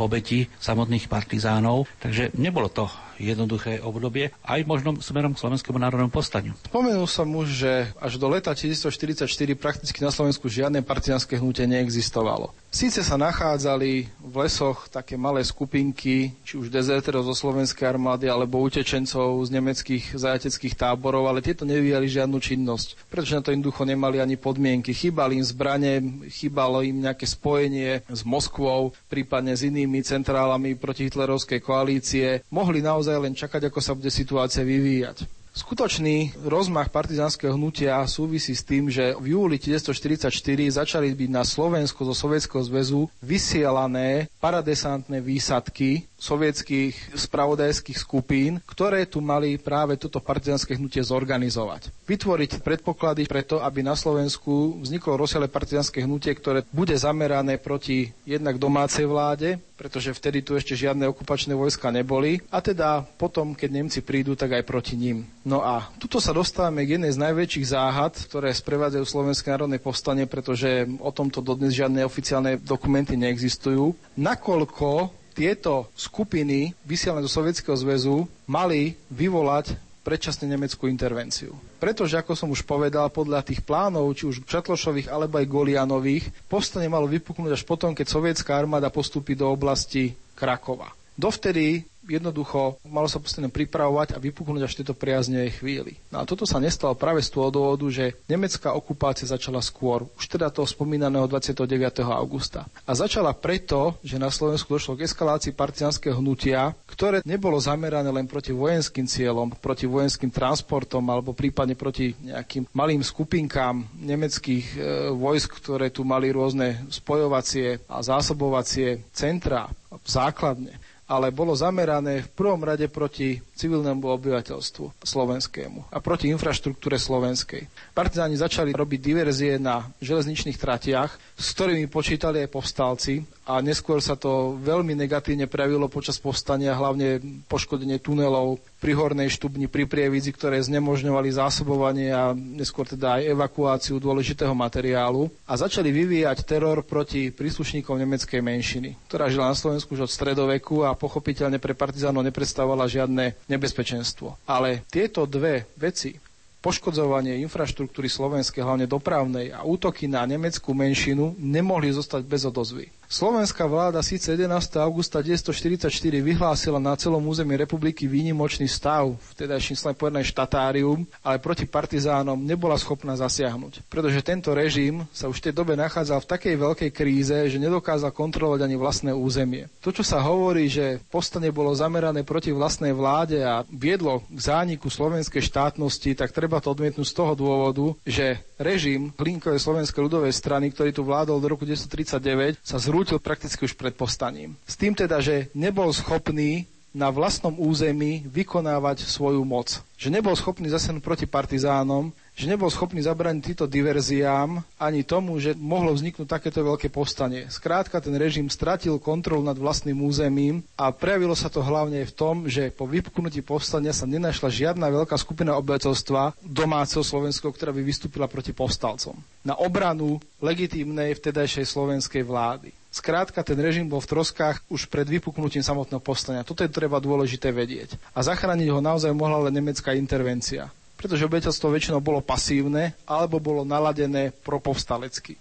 obetí samotných partizánov, takže nebolo to jednoduché obdobie, aj možno smerom k Slovenskému národnému povstaniu. Spomenul som už, že až do leta 1944 prakticky na Slovensku žiadne partizánske hnutie neexistovalo. Síce sa nachádzali v lesoch také malé skupinky, či už dezerterov zo slovenskej armády, alebo utečencov z nemeckých zajateckých táborov, ale tieto nevyvíjali žiadnu činnosť, pretože na to jednoducho nemali ani podmienky. Chýbali im zbranie, chýbalo im nejaké spojenie s Moskvou, prípadne s inými centrálami proti hitlerovskej koalície. Mohli naozaj len čakať, ako sa bude situácia vyvíjať. Skutočný rozmach partizánskeho hnutia súvisí s tým, že v júli 1944 začali byť na Slovensku zo Sovietskeho zväzu vysielané paradesantné výsadky sovietských spravodajských skupín, ktoré tu mali práve toto partizánske hnutie zorganizovať. Vytvoriť predpoklady preto, aby na Slovensku vzniklo rozsiahle partizánske hnutie, ktoré bude zamerané proti jednak domácej vláde, pretože vtedy tu ešte žiadne okupačné vojska neboli, a teda potom, keď Nemci prídu, tak aj proti ním. No a tuto sa dostávame k jednej z najväčších záhad, ktoré sprevádzajú Slovenské národné povstanie, pretože o tomto dodnes žiadne oficiálne dokumenty neexistujú. Nakoľko tieto skupiny vysielané do Sovietskeho zväzu mali vyvolať predčasne nemeckú intervenciu. Pretože, ako som už povedal, podľa tých plánov, či už Čatlošových alebo aj Golianových, povstanie malo vypuknúť až potom, keď sovietská armáda postúpi do oblasti Krakova. Dovtedy jednoducho malo sa postupne pripravovať a vypuknúť až v tejto priaznevej chvíli. No a toto sa nestalo práve z toho dôvodu, že nemecká okupácia začala skôr, už teda toho spomínaného 29. augusta. A začala preto, že na Slovensku došlo k eskalácii partizánskeho hnutia, ktoré nebolo zamerané len proti vojenským cieľom, proti vojenským transportom alebo prípadne proti nejakým malým skupinkám nemeckých e, vojsk, ktoré tu mali rôzne spojovacie a zásobovacie centra, základne ale bolo zamerané v prvom rade proti civilnému obyvateľstvu slovenskému a proti infraštruktúre slovenskej. Partizáni začali robiť diverzie na železničných tratiach, s ktorými počítali aj povstalci a neskôr sa to veľmi negatívne prejavilo počas povstania, hlavne poškodenie tunelov pri Hornej štubni, pri Prievidzi, ktoré znemožňovali zásobovanie a neskôr teda aj evakuáciu dôležitého materiálu a začali vyvíjať teror proti príslušníkom nemeckej menšiny, ktorá žila na Slovensku už od stredoveku a pochopiteľne pre partizánov nepredstavovala žiadne nebezpečenstvo. Ale tieto dve veci, poškodzovanie infraštruktúry slovenskej, hlavne dopravnej a útoky na nemeckú menšinu nemohli zostať bez odozvy. Slovenská vláda síce 11. augusta 1944 vyhlásila na celom území republiky výnimočný stav, vtedajším slang povedané štatárium, ale proti partizánom nebola schopná zasiahnuť, pretože tento režim sa už v tej dobe nachádzal v takej veľkej kríze, že nedokázal kontrolovať ani vlastné územie. To, čo sa hovorí, že postane bolo zamerané proti vlastnej vláde a viedlo k zániku slovenskej štátnosti, tak treba to odmietnúť z toho dôvodu, že režim Hlinkovej slovenskej ľudovej strany, ktorý tu vládol do roku 1939, sa zrú zrútil prakticky už pred postaním. S tým teda, že nebol schopný na vlastnom území vykonávať svoju moc. Že nebol schopný zasiahnuť proti partizánom, že nebol schopný zabrániť týmto diverziám ani tomu, že mohlo vzniknúť takéto veľké povstanie. Skrátka, ten režim stratil kontrolu nad vlastným územím a prejavilo sa to hlavne v tom, že po vypuknutí povstania sa nenašla žiadna veľká skupina obyvateľstva domáceho slovenského, ktorá by vystúpila proti povstalcom. Na obranu legitímnej vtedajšej slovenskej vlády. Skrátka, ten režim bol v troskách už pred vypuknutím samotného povstania. Toto je treba dôležité vedieť. A zachrániť ho naozaj mohla len nemecká intervencia pretože obeteľstvo väčšinou bolo pasívne alebo bolo naladené propovstalecky.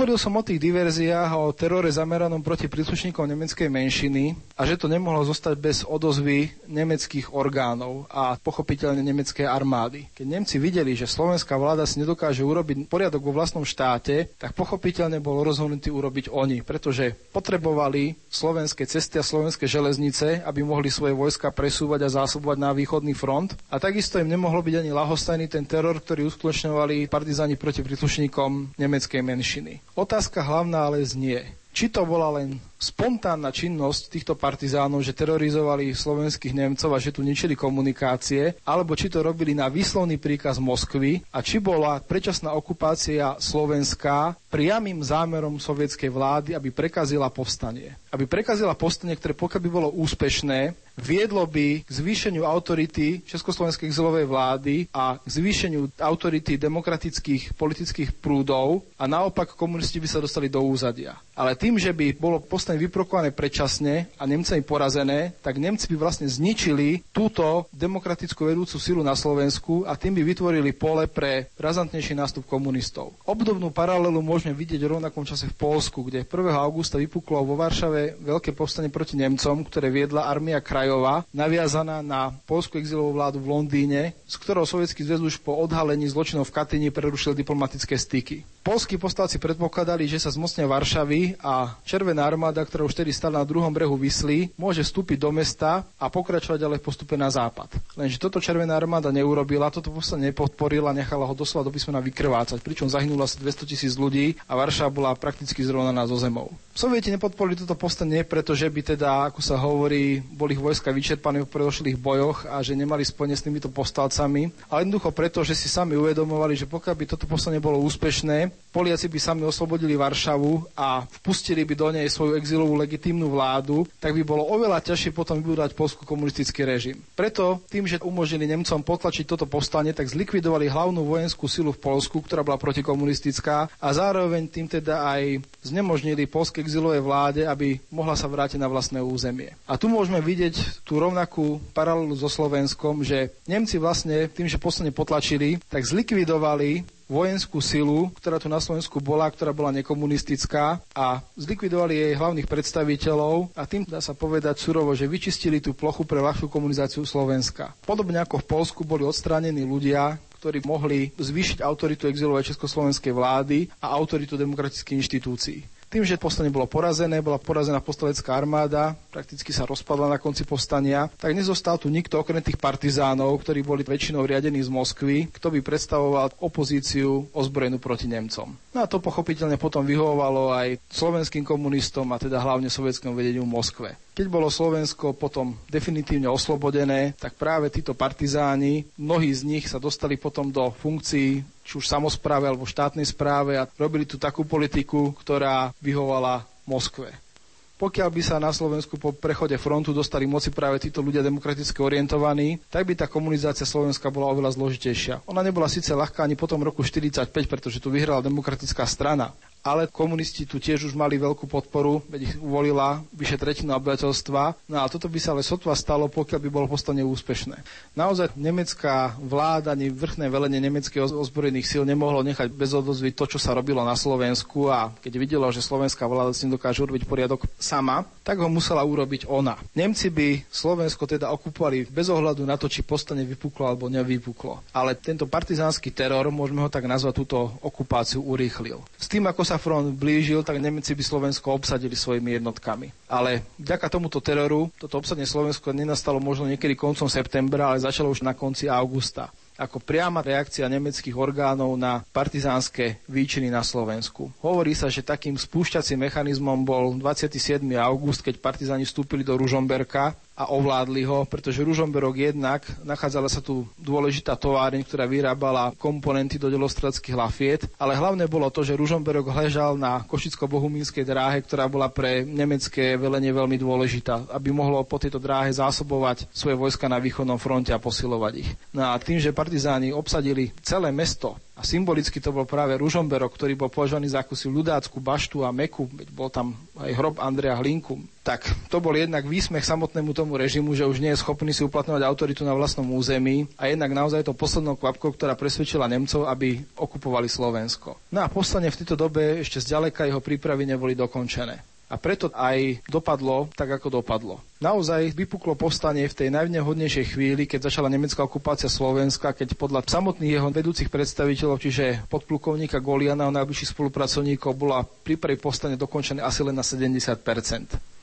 Hovoril som o tých diverziách o terore zameranom proti príslušníkom nemeckej menšiny a že to nemohlo zostať bez odozvy nemeckých orgánov a pochopiteľne nemeckej armády. Keď Nemci videli, že slovenská vláda si nedokáže urobiť poriadok vo vlastnom štáte, tak pochopiteľne bol rozhodnutý urobiť oni, pretože potrebovali slovenské cesty a slovenské železnice, aby mohli svoje vojska presúvať a zásobovať na východný front. A takisto im nemohlo byť ani lahostajný ten teror, ktorý uskutočňovali partizáni proti príslušníkom nemeckej menšiny. Otázka hlavná ale znie, či to bola len spontánna činnosť týchto partizánov, že terorizovali slovenských Nemcov a že tu ničili komunikácie, alebo či to robili na výslovný príkaz Moskvy a či bola predčasná okupácia Slovenska priamým zámerom sovietskej vlády, aby prekazila povstanie. Aby prekazila povstanie, ktoré pokiaľ by bolo úspešné, viedlo by k zvýšeniu autority Československej exilovej vlády a k zvýšeniu autority demokratických politických prúdov a naopak komunisti by sa dostali do úzadia. Ale tým, že by bolo povstanie vyprokované predčasne a Nemcami porazené, tak Nemci by vlastne zničili túto demokratickú vedúcu silu na Slovensku a tým by vytvorili pole pre razantnejší nástup komunistov. Obdobnú paralelu môžeme vidieť v rovnakom čase v Polsku, kde 1. augusta vypuklo vo Varšave veľké povstanie proti Nemcom, ktoré viedla armia krajov Krajová, naviazaná na polskú exilovú vládu v Londýne, z ktorou Sovietský zväz už po odhalení zločinov v Katyni prerušil diplomatické styky. Polskí postalci predpokladali, že sa zmocnia Varšavy a Červená armáda, ktorá už tedy stala na druhom brehu Vysly, môže vstúpiť do mesta a pokračovať ďalej v postupe na západ. Lenže toto Červená armáda neurobila, toto posledne nepodporila, nechala ho doslova do písmena vykrvácať, pričom zahynulo asi 200 tisíc ľudí a Varšava bola prakticky zrovnaná zo zemou. Sovieti nepodporili toto povstanie, pretože by teda, ako sa hovorí, boli vojska vyčerpané v predošlých bojoch a že nemali spojenie s týmito povstalcami, ale jednoducho preto, že si sami uvedomovali, že pokiaľ by toto povstanie bolo úspešné, Poliaci by sami oslobodili Varšavu a vpustili by do nej svoju exilovú legitímnu vládu, tak by bolo oveľa ťažšie potom vybudovať polskú komunistický režim. Preto tým, že umožnili Nemcom potlačiť toto povstanie, tak zlikvidovali hlavnú vojenskú silu v Polsku, ktorá bola protikomunistická a zároveň tým teda aj znemožnili polskej exilovej vláde, aby mohla sa vrátiť na vlastné územie. A tu môžeme vidieť tú rovnakú paralelu so Slovenskom, že Nemci vlastne tým, že posledne potlačili, tak zlikvidovali vojenskú silu, ktorá tu na Slovensku bola, ktorá bola nekomunistická a zlikvidovali jej hlavných predstaviteľov a tým dá sa povedať surovo, že vyčistili tú plochu pre ľahšiu komunizáciu Slovenska. Podobne ako v Polsku boli odstránení ľudia, ktorí mohli zvýšiť autoritu exilovej československej vlády a autoritu demokratických inštitúcií. Tým, že povstanie bolo porazené, bola porazená postalecká armáda, prakticky sa rozpadla na konci povstania, tak nezostal tu nikto okrem tých partizánov, ktorí boli väčšinou riadení z Moskvy, kto by predstavoval opozíciu ozbrojenú proti Nemcom. No a to pochopiteľne potom vyhovovalo aj slovenským komunistom a teda hlavne sovietskému vedeniu v Moskve. Keď bolo Slovensko potom definitívne oslobodené, tak práve títo partizáni, mnohí z nich sa dostali potom do funkcií či už samozpráve alebo štátnej správe a robili tu takú politiku, ktorá vyhovala Moskve. Pokiaľ by sa na Slovensku po prechode frontu dostali moci práve títo ľudia demokraticky orientovaní, tak by tá komunizácia Slovenska bola oveľa zložitejšia. Ona nebola síce ľahká ani po tom roku 45, pretože tu vyhrala demokratická strana, ale komunisti tu tiež už mali veľkú podporu, veď ich uvolila vyše tretinu obyvateľstva. No a toto by sa ale sotva stalo, pokiaľ by bolo postane úspešné. Naozaj nemecká vláda, ani vrchné velenie nemeckých ozbrojených síl nemohlo nechať bez odozvy to, čo sa robilo na Slovensku a keď videlo, že slovenská vláda si dokáže urobiť poriadok sama, tak ho musela urobiť ona. Nemci by Slovensko teda okupovali bez ohľadu na to, či postane vypuklo alebo nevypuklo. Ale tento partizánsky teror, môžeme ho tak nazvať, túto okupáciu urýchlil. S tým, ako sa front blížil, tak Nemci by Slovensko obsadili svojimi jednotkami. Ale vďaka tomuto teroru, toto obsadenie Slovensko nenastalo možno niekedy koncom septembra, ale začalo už na konci augusta ako priama reakcia nemeckých orgánov na partizánske výčiny na Slovensku. Hovorí sa, že takým spúšťacím mechanizmom bol 27. august, keď partizáni vstúpili do Ružomberka a ovládli ho, pretože Ružomberok jednak nachádzala sa tu dôležitá továreň, ktorá vyrábala komponenty do delostreleckých lafiet, ale hlavné bolo to, že Ružomberok ležal na Košicko-Bohumínskej dráhe, ktorá bola pre nemecké velenie veľmi dôležitá, aby mohlo po tejto dráhe zásobovať svoje vojska na východnom fronte a posilovať ich. No a tým, že partizáni obsadili celé mesto a symbolicky to bol práve Ružomberok, ktorý bol považovaný za akúsi ľudácku baštu a meku, bol tam aj hrob Andrea Hlinku. Tak to bol jednak výsmech samotnému tomu režimu, že už nie je schopný si uplatňovať autoritu na vlastnom území a jednak naozaj to poslednou kvapkou, ktorá presvedčila Nemcov, aby okupovali Slovensko. No a poslane v tejto dobe ešte zďaleka jeho prípravy neboli dokončené. A preto aj dopadlo tak, ako dopadlo. Naozaj vypuklo povstanie v tej najvnevhodnejšej chvíli, keď začala nemecká okupácia Slovenska, keď podľa samotných jeho vedúcich predstaviteľov, čiže podplukovníka Goliana a najbližších spolupracovníkov, bola prípravy povstanie dokončené asi len na 70%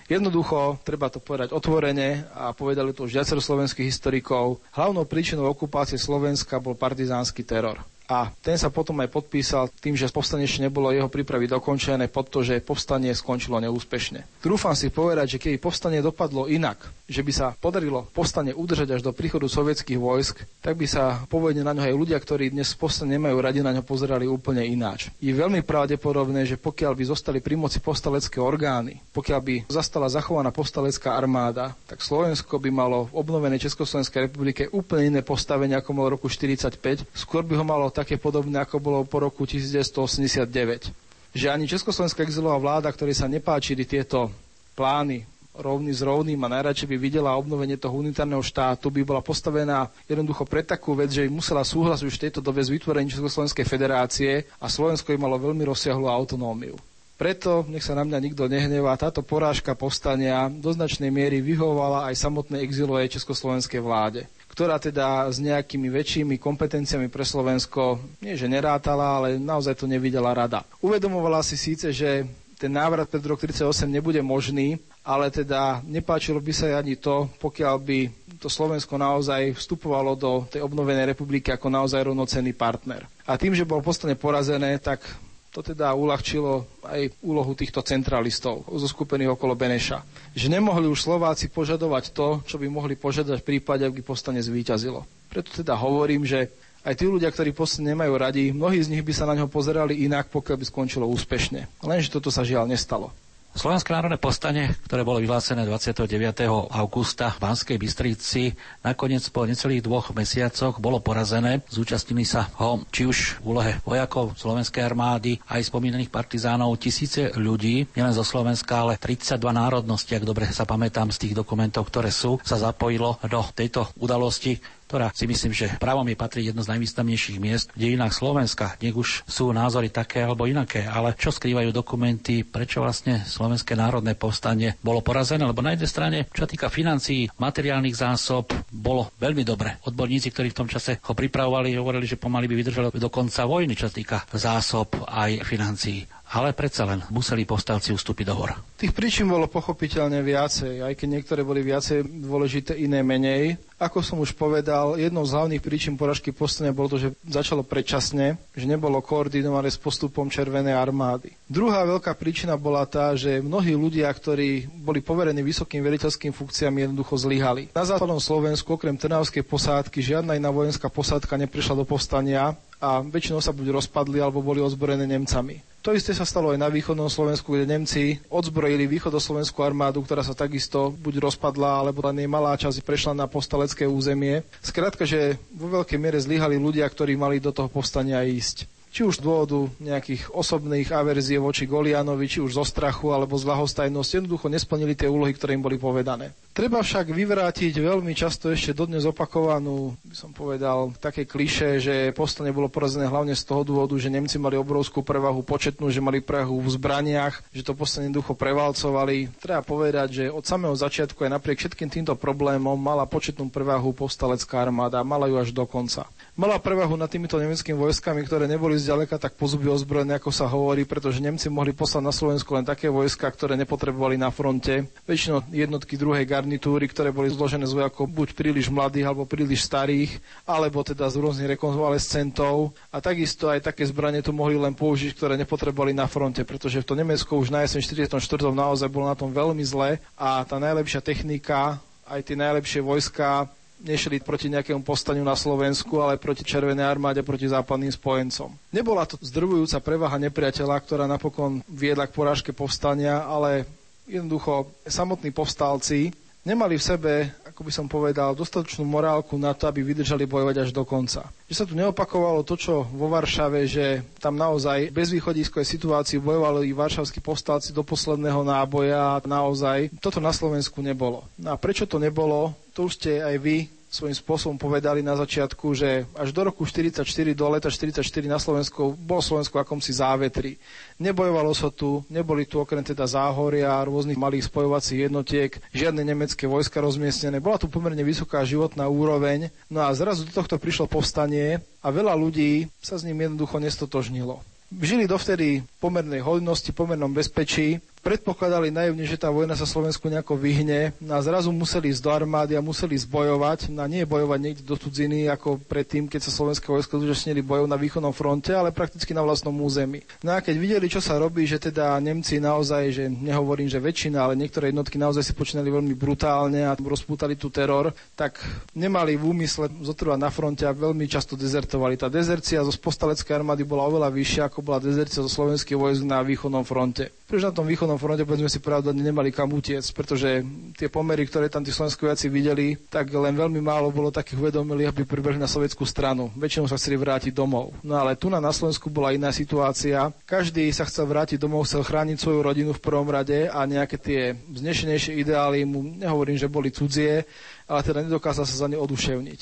Jednoducho, treba to povedať otvorene a povedali to už viacero slovenských historikov, hlavnou príčinou okupácie Slovenska bol partizánsky teror a ten sa potom aj podpísal tým, že povstanie ešte nebolo jeho prípravy dokončené pod to, že povstanie skončilo neúspešne. Trúfam si povedať, že keby povstanie dopadlo inak, že by sa podarilo povstanie udržať až do príchodu sovietských vojsk, tak by sa povedne na ňo aj ľudia, ktorí dnes povstanie nemajú radi, na ňo pozerali úplne ináč. Je veľmi pravdepodobné, že pokiaľ by zostali pri moci povstalecké orgány, pokiaľ by zastala zachovaná povstalecká armáda, tak Slovensko by malo v obnovenej Československej republike úplne iné postavenie ako malo roku 45. Skôr by ho malo také podobné, ako bolo po roku 1989. Že ani Československá exilová vláda, ktorej sa nepáčili tieto plány rovný s rovným a najradšej by videla obnovenie toho unitárneho štátu, by bola postavená jednoducho pre takú vec, že musela súhlasiť už v tejto dobe s vytvorením Československej federácie a Slovensko by malo veľmi rozsiahlu autonómiu. Preto, nech sa na mňa nikto nehnevá, táto porážka povstania do značnej miery vyhovovala aj samotnej exilovej československej vláde ktorá teda s nejakými väčšími kompetenciami pre Slovensko nie že nerátala, ale naozaj to nevidela rada. Uvedomovala si síce, že ten návrat pred rok 38 nebude možný, ale teda nepáčilo by sa ani to, pokiaľ by to Slovensko naozaj vstupovalo do tej obnovenej republiky ako naozaj rovnocenný partner. A tým, že bolo postane porazené, tak to teda uľahčilo aj úlohu týchto centralistov zo skupených okolo Beneša. Že nemohli už Slováci požadovať to, čo by mohli požadať v prípade, ak by postane zvíťazilo. Preto teda hovorím, že aj tí ľudia, ktorí postane nemajú radi, mnohí z nich by sa na ňo pozerali inak, pokiaľ by skončilo úspešne. Lenže toto sa žiaľ nestalo. Slovenské národné povstanie, ktoré bolo vyhlásené 29. augusta v Banskej Bystrici, nakoniec po necelých dvoch mesiacoch bolo porazené. Zúčastnili sa ho či už v úlohe vojakov Slovenskej armády, aj spomínaných partizánov, tisíce ľudí, nielen zo Slovenska, ale 32 národností, ak dobre sa pamätám z tých dokumentov, ktoré sú, sa zapojilo do tejto udalosti ktorá si myslím, že právom je patrí jedno z najvýznamnejších miest v dejinách Slovenska. Nech už sú názory také alebo inaké, ale čo skrývajú dokumenty, prečo vlastne Slovenské národné povstanie bolo porazené, lebo na jednej strane, čo týka financií, materiálnych zásob, bolo veľmi dobre. Odborníci, ktorí v tom čase ho pripravovali, hovorili, že pomaly by vydržalo do konca vojny, čo týka zásob aj financií ale predsa len museli povstalci ustúpiť do hor. Tých príčin bolo pochopiteľne viacej, aj keď niektoré boli viacej dôležité, iné menej. Ako som už povedal, jednou z hlavných príčin poražky povstania bolo to, že začalo predčasne, že nebolo koordinované s postupom Červenej armády. Druhá veľká príčina bola tá, že mnohí ľudia, ktorí boli poverení vysokým veliteľským funkciami, jednoducho zlyhali. Na západnom Slovensku, okrem Trnavskej posádky, žiadna iná vojenská posádka neprišla do povstania a väčšinou sa buď rozpadli alebo boli ozbrojené Nemcami. To isté sa stalo aj na východnom Slovensku, kde Nemci odzbrojili východoslovenskú armádu, ktorá sa takisto buď rozpadla, alebo len jej malá časť prešla na postalecké územie. Skrátka, že vo veľkej miere zlyhali ľudia, ktorí mali do toho povstania ísť či už z dôvodu nejakých osobných averzie voči Golianovi, či už zo strachu alebo z lahostajnosti, jednoducho nesplnili tie úlohy, ktoré im boli povedané. Treba však vyvrátiť veľmi často ešte dodnes opakovanú, by som povedal, také kliše, že postane bolo porazené hlavne z toho dôvodu, že Nemci mali obrovskú prevahu početnú, že mali prevahu v zbraniach, že to postane jednoducho prevalcovali. Treba povedať, že od samého začiatku aj napriek všetkým týmto problémom mala početnú prevahu povstalecká armáda, mala ju až do konca mala prevahu nad týmito nemeckými vojskami, ktoré neboli zďaleka tak pozuby ozbrojené, ako sa hovorí, pretože Nemci mohli poslať na Slovensku len také vojska, ktoré nepotrebovali na fronte. Väčšinou jednotky druhej garnitúry, ktoré boli zložené z vojakov buď príliš mladých alebo príliš starých, alebo teda z rôznych rekonvalescentov. A takisto aj také zbranie tu mohli len použiť, ktoré nepotrebovali na fronte, pretože v to Nemecko už na jeseň 44. naozaj bolo na tom veľmi zle a tá najlepšia technika aj tie najlepšie vojska nešli proti nejakému postaniu na Slovensku, ale proti Červenej armáde, proti západným spojencom. Nebola to zdrvujúca prevaha nepriateľa, ktorá napokon viedla k porážke povstania, ale jednoducho samotní povstalci nemali v sebe ako by som povedal, dostatočnú morálku na to, aby vydržali bojovať až do konca. Že sa tu neopakovalo to, čo vo Varšave, že tam naozaj bez východiskovej situácii bojovali varšavskí povstalci do posledného náboja a naozaj toto na Slovensku nebolo. No a prečo to nebolo, to už ste aj vy svojím spôsobom povedali na začiatku, že až do roku 44, do leta 44 na Slovensku, bol Slovensko akomsi závetri. Nebojovalo sa tu, neboli tu okrem teda záhoria, rôznych malých spojovacích jednotiek, žiadne nemecké vojska rozmiestnené. Bola tu pomerne vysoká životná úroveň. No a zrazu do tohto prišlo povstanie a veľa ľudí sa s ním jednoducho nestotožnilo. Žili dovtedy pomernej hojnosti, pomernom bezpečí, predpokladali naivne, že tá vojna sa Slovensku nejako vyhne a zrazu museli ísť do armády a museli zbojovať, na nie bojovať niekde do cudziny ako predtým, keď sa slovenské vojska zúčastnili bojov na východnom fronte, ale prakticky na vlastnom území. No a keď videli, čo sa robí, že teda Nemci naozaj, že nehovorím, že väčšina, ale niektoré jednotky naozaj si počínali veľmi brutálne a rozpútali tu teror, tak nemali v úmysle zotrvať na fronte a veľmi často dezertovali. Tá dezercia zo postaleckej armády bola oveľa vyššia, ako bola dezercia zo slovenských vojsk na východnom fronte. Pretože na tom východnom fronte, povedzme si pravdu, nemali kam utiec, pretože tie pomery, ktoré tam tí slovenskí vojaci videli, tak len veľmi málo bolo takých uvedomili, aby pribehli na sovietskú stranu. Väčšinou sa chceli vrátiť domov. No ale tu na, na Slovensku bola iná situácia. Každý sa chcel vrátiť domov, chcel chrániť svoju rodinu v prvom rade a nejaké tie vznešenejšie ideály mu, nehovorím, že boli cudzie, ale teda nedokázal sa za ne oduševniť.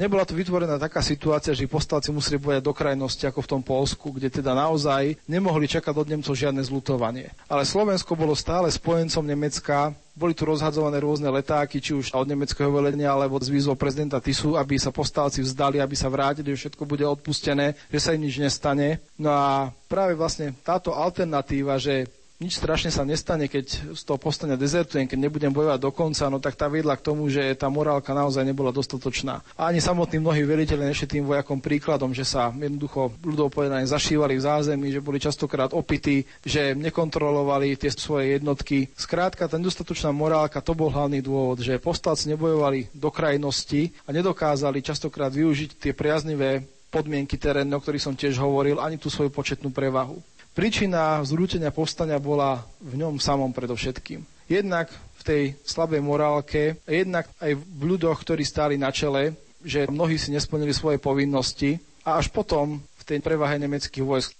Nebola tu vytvorená taká situácia, že povstalci museli bojať do krajnosti ako v tom Polsku, kde teda naozaj nemohli čakať od Nemcov žiadne zlutovanie. Ale Slovensko bolo stále spojencom Nemecka, boli tu rozhadzované rôzne letáky, či už od nemeckého velenia, alebo z výzvou prezidenta Tisu, aby sa povstalci vzdali, aby sa vrátili, že všetko bude odpustené, že sa im nič nestane. No a práve vlastne táto alternatíva, že nič strašne sa nestane, keď z toho postania dezertujem, keď nebudem bojovať do konca, no tak tá viedla k tomu, že tá morálka naozaj nebola dostatočná. A ani samotní mnohí veliteľi nešli tým vojakom príkladom, že sa jednoducho ľudov povedané zašívali v zázemí, že boli častokrát opití, že nekontrolovali tie svoje jednotky. Skrátka, tá nedostatočná morálka, to bol hlavný dôvod, že povstalci nebojovali do krajnosti a nedokázali častokrát využiť tie priaznivé podmienky terénne, o ktorých som tiež hovoril, ani tú svoju početnú prevahu. Príčina zrútenia povstania bola v ňom samom predovšetkým. Jednak v tej slabej morálke, jednak aj v ľudoch, ktorí stáli na čele, že mnohí si nesplnili svoje povinnosti a až potom v tej prevahe nemeckých vojsk.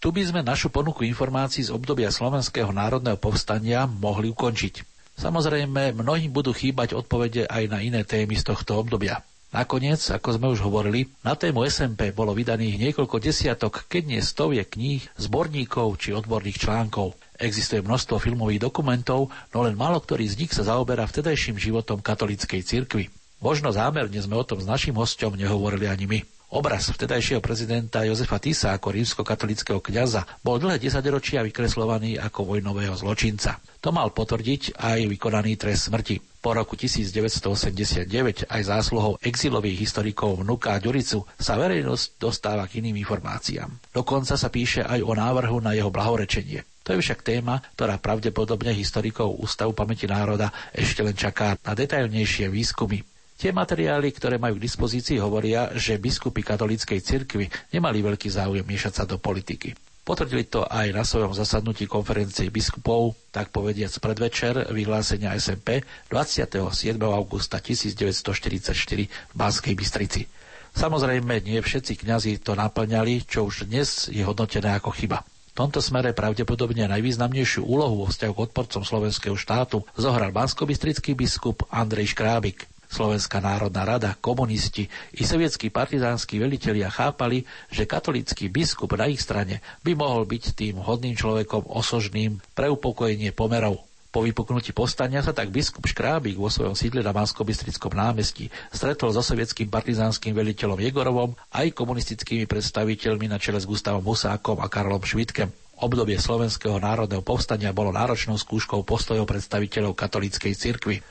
Tu by sme našu ponuku informácií z obdobia Slovenského národného povstania mohli ukončiť. Samozrejme, mnohým budú chýbať odpovede aj na iné témy z tohto obdobia. Nakoniec, ako sme už hovorili, na tému SMP bolo vydaných niekoľko desiatok, keď nie stovie kníh, zborníkov či odborných článkov. Existuje množstvo filmových dokumentov, no len málo ktorý z nich sa zaoberá vtedajším životom katolíckej cirkvi. Možno zámerne sme o tom s našim hostom nehovorili ani my. Obraz vtedajšieho prezidenta Jozefa Tisa ako rímskokatolického kňaza bol dlhé desaťročia vykreslovaný ako vojnového zločinca. To mal potvrdiť aj vykonaný trest smrti. Po roku 1989 aj zásluhou exilových historikov vnuka Ďuricu sa verejnosť dostáva k iným informáciám. Dokonca sa píše aj o návrhu na jeho blahorečenie. To je však téma, ktorá pravdepodobne historikov Ústavu pamäti národa ešte len čaká na detailnejšie výskumy. Tie materiály, ktoré majú k dispozícii, hovoria, že biskupy katolíckej cirkvi nemali veľký záujem miešať sa do politiky. Potvrdili to aj na svojom zasadnutí konferencie biskupov, tak povediac predvečer vyhlásenia SMP 27. augusta 1944 v Banskej Bystrici. Samozrejme, nie všetci kňazi to naplňali, čo už dnes je hodnotené ako chyba. V tomto smere pravdepodobne najvýznamnejšiu úlohu vo vzťahu k odporcom slovenského štátu zohral bansko biskup Andrej Škrábik. Slovenská národná rada, komunisti i sovietskí partizánsky velitelia chápali, že katolícky biskup na ich strane by mohol byť tým hodným človekom osožným pre upokojenie pomerov. Po vypuknutí postania sa tak biskup Škrábik vo svojom sídle na mansko námestí stretol so sovietským partizánskym veliteľom Jegorovom aj komunistickými predstaviteľmi na čele s Gustavom Husákom a Karlom Švitkem. Obdobie slovenského národného povstania bolo náročnou skúškou postojov predstaviteľov katolíckej cirkvi.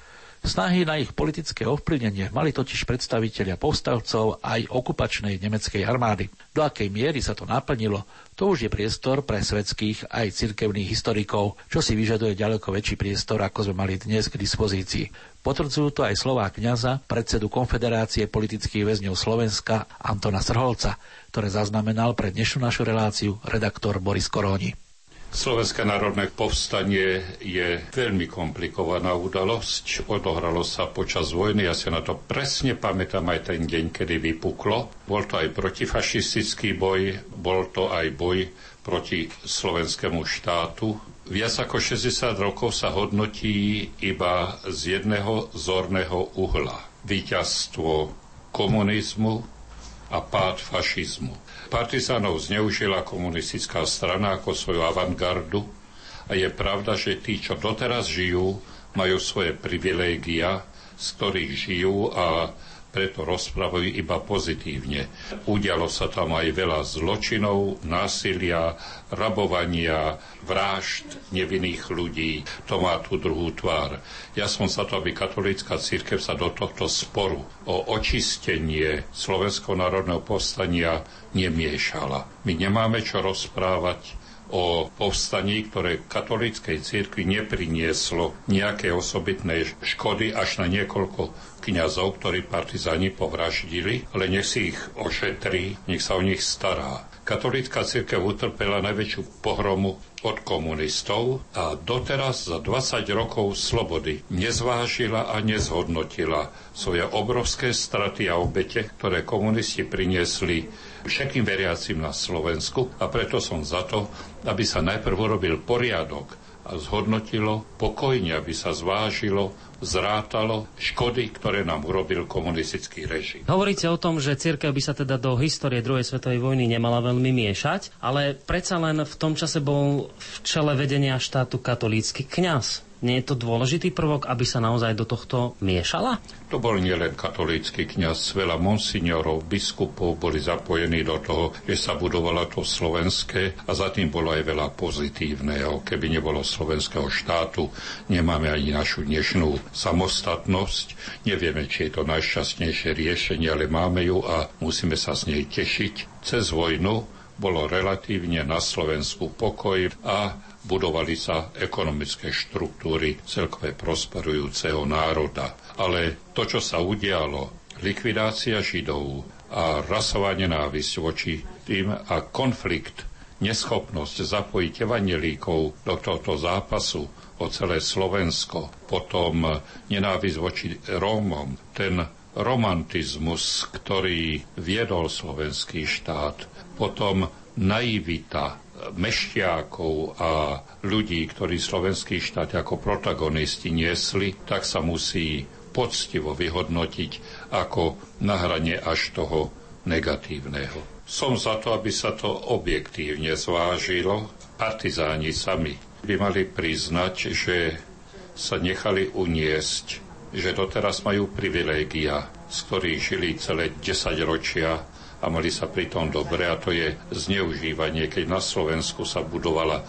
Snahy na ich politické ovplyvnenie mali totiž predstavitelia povstavcov aj okupačnej nemeckej armády. Do akej miery sa to naplnilo, to už je priestor pre svetských aj cirkevných historikov, čo si vyžaduje ďaleko väčší priestor, ako sme mali dnes k dispozícii. Potvrdzujú to aj slová kňaza, predsedu Konfederácie politických väzňov Slovenska Antona Srholca, ktoré zaznamenal pre dnešnú našu reláciu redaktor Boris Koróni. Slovenské národné povstanie je veľmi komplikovaná udalosť. Odohralo sa počas vojny, ja si na to presne pamätám aj ten deň, kedy vypuklo. Bol to aj protifašistický boj, bol to aj boj proti slovenskému štátu. Viac ako 60 rokov sa hodnotí iba z jedného zorného uhla. Výťazstvo komunizmu a pád fašizmu. Partizánov zneužila komunistická strana ako svoju avantgardu a je pravda, že tí, čo doteraz žijú, majú svoje privilégia, z ktorých žijú a preto rozprávajú iba pozitívne. Udialo sa tam aj veľa zločinov, násilia, rabovania, vražd nevinných ľudí. To má tú druhú tvár. Ja som za to, aby katolícka církev sa do tohto sporu o očistenie Slovenského národného povstania nemiešala. My nemáme čo rozprávať o povstaní, ktoré katolíckej cirkvi neprinieslo nejaké osobitné škody až na niekoľko kňazov, ktorí partizáni povraždili, ale nech si ich ošetrí, nech sa o nich stará. Katolícka církev utrpela najväčšiu pohromu od komunistov a doteraz za 20 rokov slobody nezvážila a nezhodnotila svoje obrovské straty a obete, ktoré komunisti priniesli všetkým veriacim na Slovensku a preto som za to, aby sa najprv urobil poriadok a zhodnotilo pokojne, aby sa zvážilo, zrátalo škody, ktoré nám urobil komunistický režim. Hovoríte o tom, že církev by sa teda do histórie druhej svetovej vojny nemala veľmi miešať, ale predsa len v tom čase bol v čele vedenia štátu katolícky kňaz. Nie je to dôležitý prvok, aby sa naozaj do tohto miešala? To bol nielen katolícky kňaz, veľa monsignorov, biskupov boli zapojení do toho, že sa budovala to slovenské a za tým bolo aj veľa pozitívneho. Keby nebolo slovenského štátu, nemáme ani našu dnešnú samostatnosť. Nevieme, či je to najšťastnejšie riešenie, ale máme ju a musíme sa z nej tešiť. Cez vojnu bolo relatívne na Slovensku pokoj a budovali sa ekonomické štruktúry celkové prosperujúceho národa. Ale to, čo sa udialo, likvidácia Židov a rasová nenávisť voči tým a konflikt, neschopnosť zapojiť evangelíkov do tohto zápasu o celé Slovensko, potom nenávisť voči Rómom, ten romantizmus, ktorý viedol slovenský štát, potom naivita mešťákov a ľudí, ktorí slovenský štát ako protagonisti niesli, tak sa musí poctivo vyhodnotiť ako na hrane až toho negatívneho. Som za to, aby sa to objektívne zvážilo. Partizáni sami by mali priznať, že sa nechali uniesť, že doteraz majú privilégia, z ktorých žili celé 10 ročia a mali sa pritom dobre a to je zneužívanie, keď na Slovensku sa budovala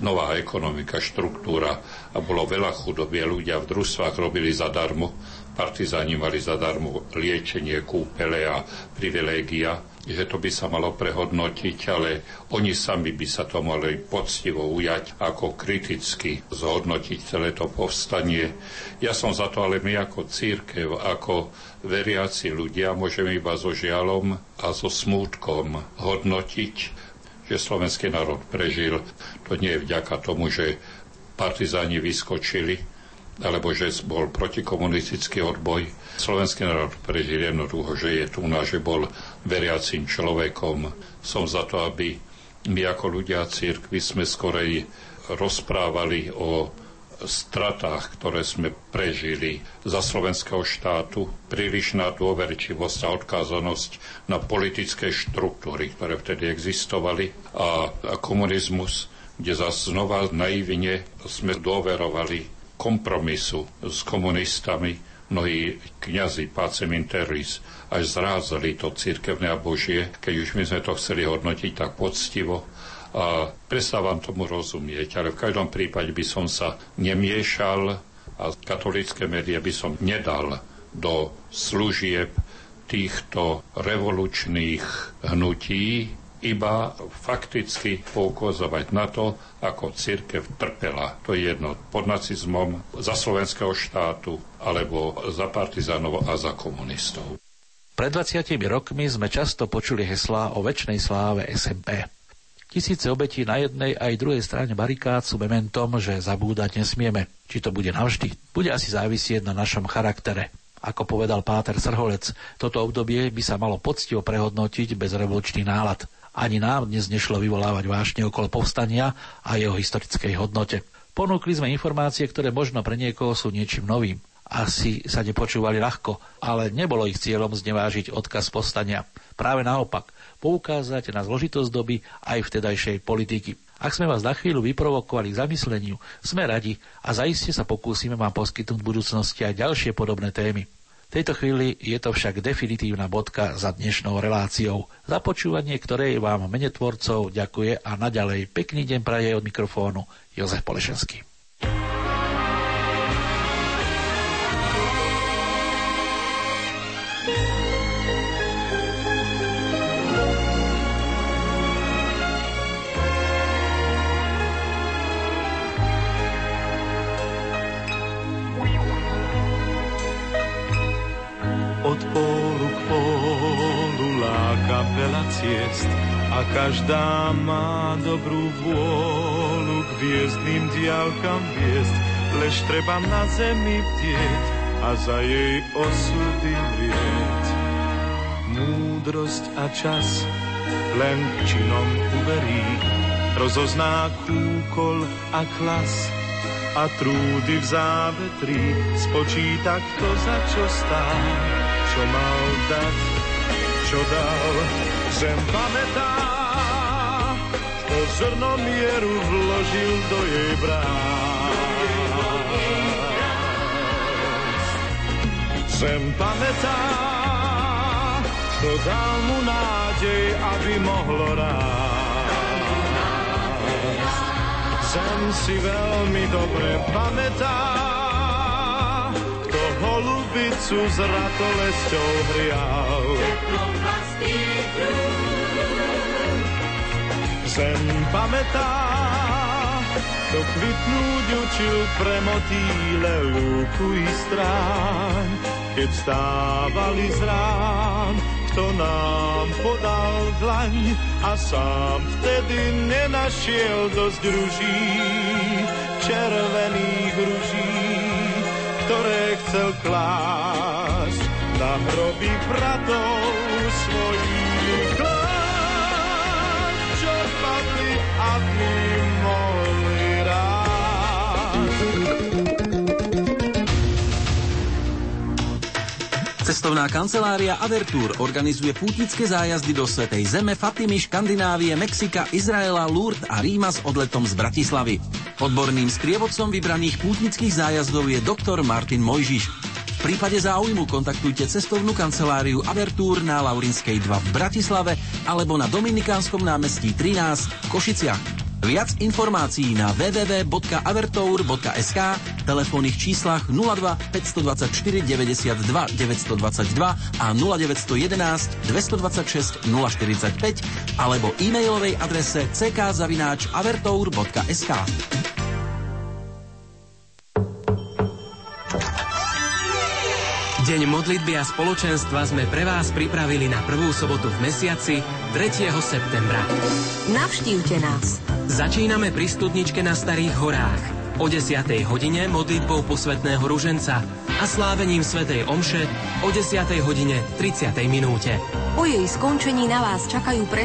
nová ekonomika, štruktúra a bolo veľa chudoby ľudia v družstvách robili zadarmo. Partizáni mali zadarmo liečenie, kúpele a privilégia, že to by sa malo prehodnotiť, ale oni sami by sa to mali poctivo ujať ako kriticky zhodnotiť celé to povstanie. Ja som za to, ale my ako církev, ako veriaci ľudia môžeme iba so žialom a so smútkom hodnotiť, že slovenský národ prežil. To nie je vďaka tomu, že partizáni vyskočili, alebo že bol protikomunistický odboj. Slovenský národ prežil jednoducho, že je tu na, že bol veriacím človekom. Som za to, aby my ako ľudia církvy sme skorej rozprávali o stratách, ktoré sme prežili za slovenského štátu, prílišná dôverčivosť a odkázanosť na politické štruktúry, ktoré vtedy existovali a, a komunizmus, kde zase znova naivne sme dôverovali kompromisu s komunistami, mnohí kňazi Pacem Interis až zrázali to církevné a božie, keď už my sme to chceli hodnotiť tak poctivo, a prestávam tomu rozumieť, ale v každom prípade by som sa nemiešal a katolické médiá by som nedal do služieb týchto revolučných hnutí, iba fakticky poukazovať na to, ako církev trpela. To je jedno pod nacizmom, za slovenského štátu, alebo za partizánov a za komunistov. Pred 20 rokmi sme často počuli heslá o väčšnej sláve SMP. Tisíce obetí na jednej aj druhej strane barikád sú mementom, že zabúdať nesmieme. Či to bude navždy, bude asi závisieť na našom charaktere. Ako povedal Páter Srholec, toto obdobie by sa malo poctivo prehodnotiť bez revolučných nálad. Ani nám dnes nešlo vyvolávať vášne okolo povstania a jeho historickej hodnote. Ponúkli sme informácie, ktoré možno pre niekoho sú niečím novým asi sa nepočúvali ľahko, ale nebolo ich cieľom znevážiť odkaz postania. Práve naopak, poukázať na zložitosť doby aj vtedajšej politiky. Ak sme vás na chvíľu vyprovokovali k zamysleniu, sme radi a zaiste sa pokúsime vám poskytnúť v budúcnosti aj ďalšie podobné témy. V tejto chvíli je to však definitívna bodka za dnešnou reláciou. Za počúvanie, ktorej vám mene tvorcov ďakuje a naďalej pekný deň praje od mikrofónu Jozef Polešenský. Ciest a každá má dobrú vôľu k hviezdným diálkam viesť, lež treba na zemi bdieť a za jej osudy mrieť. Múdrosť a čas len činom uverí, rozozná kúkol a klas a trúdy v závetri. Spočíta, kto za čo stál, čo mal dať, čo dal Zem pamätá, kto zrno mieru vložil do jej brás. Zem pamätá, kto dal mu nádej, aby mohlo rásť. Zem si veľmi dobre pamätá, holubicu s ratolesťou hrial. Zem pamätá, to kvitnúť učil pre motýle lúku i stráň, keď stávali z rán, kto nám podal dlaň a sám vtedy nenašiel dosť ruží, červených ruží, ktoré chcel klásť na hroby bratov svojich kláň, čo padli a my mohli Cestovná kancelária Avertúr organizuje pútnické zájazdy do Svetej Zeme, Fatimy, Škandinávie, Mexika, Izraela, Lourdes a Ríma s odletom z Bratislavy. Odborným sprievodcom vybraných pútnických zájazdov je doktor Martin Mojžiš. V prípade záujmu kontaktujte cestovnú kanceláriu Avertúr na Laurinskej 2 v Bratislave alebo na Dominikánskom námestí 13 v Košiciach. Viac informácií na www.avertour.sk, telefónnych číslach 02 524 92 922 a 0911 226 045 alebo e-mailovej adrese ckzavináč.avertour.sk. Deň modlitby a spoločenstva sme pre vás pripravili na prvú sobotu v mesiaci 3. septembra. Navštívte nás. Začíname pri studničke na Starých horách. O 10. hodine modlitbou posvetného ruženca a slávením Svetej Omše o 10. hodine 30. minúte. Po jej skončení na vás čakajú pre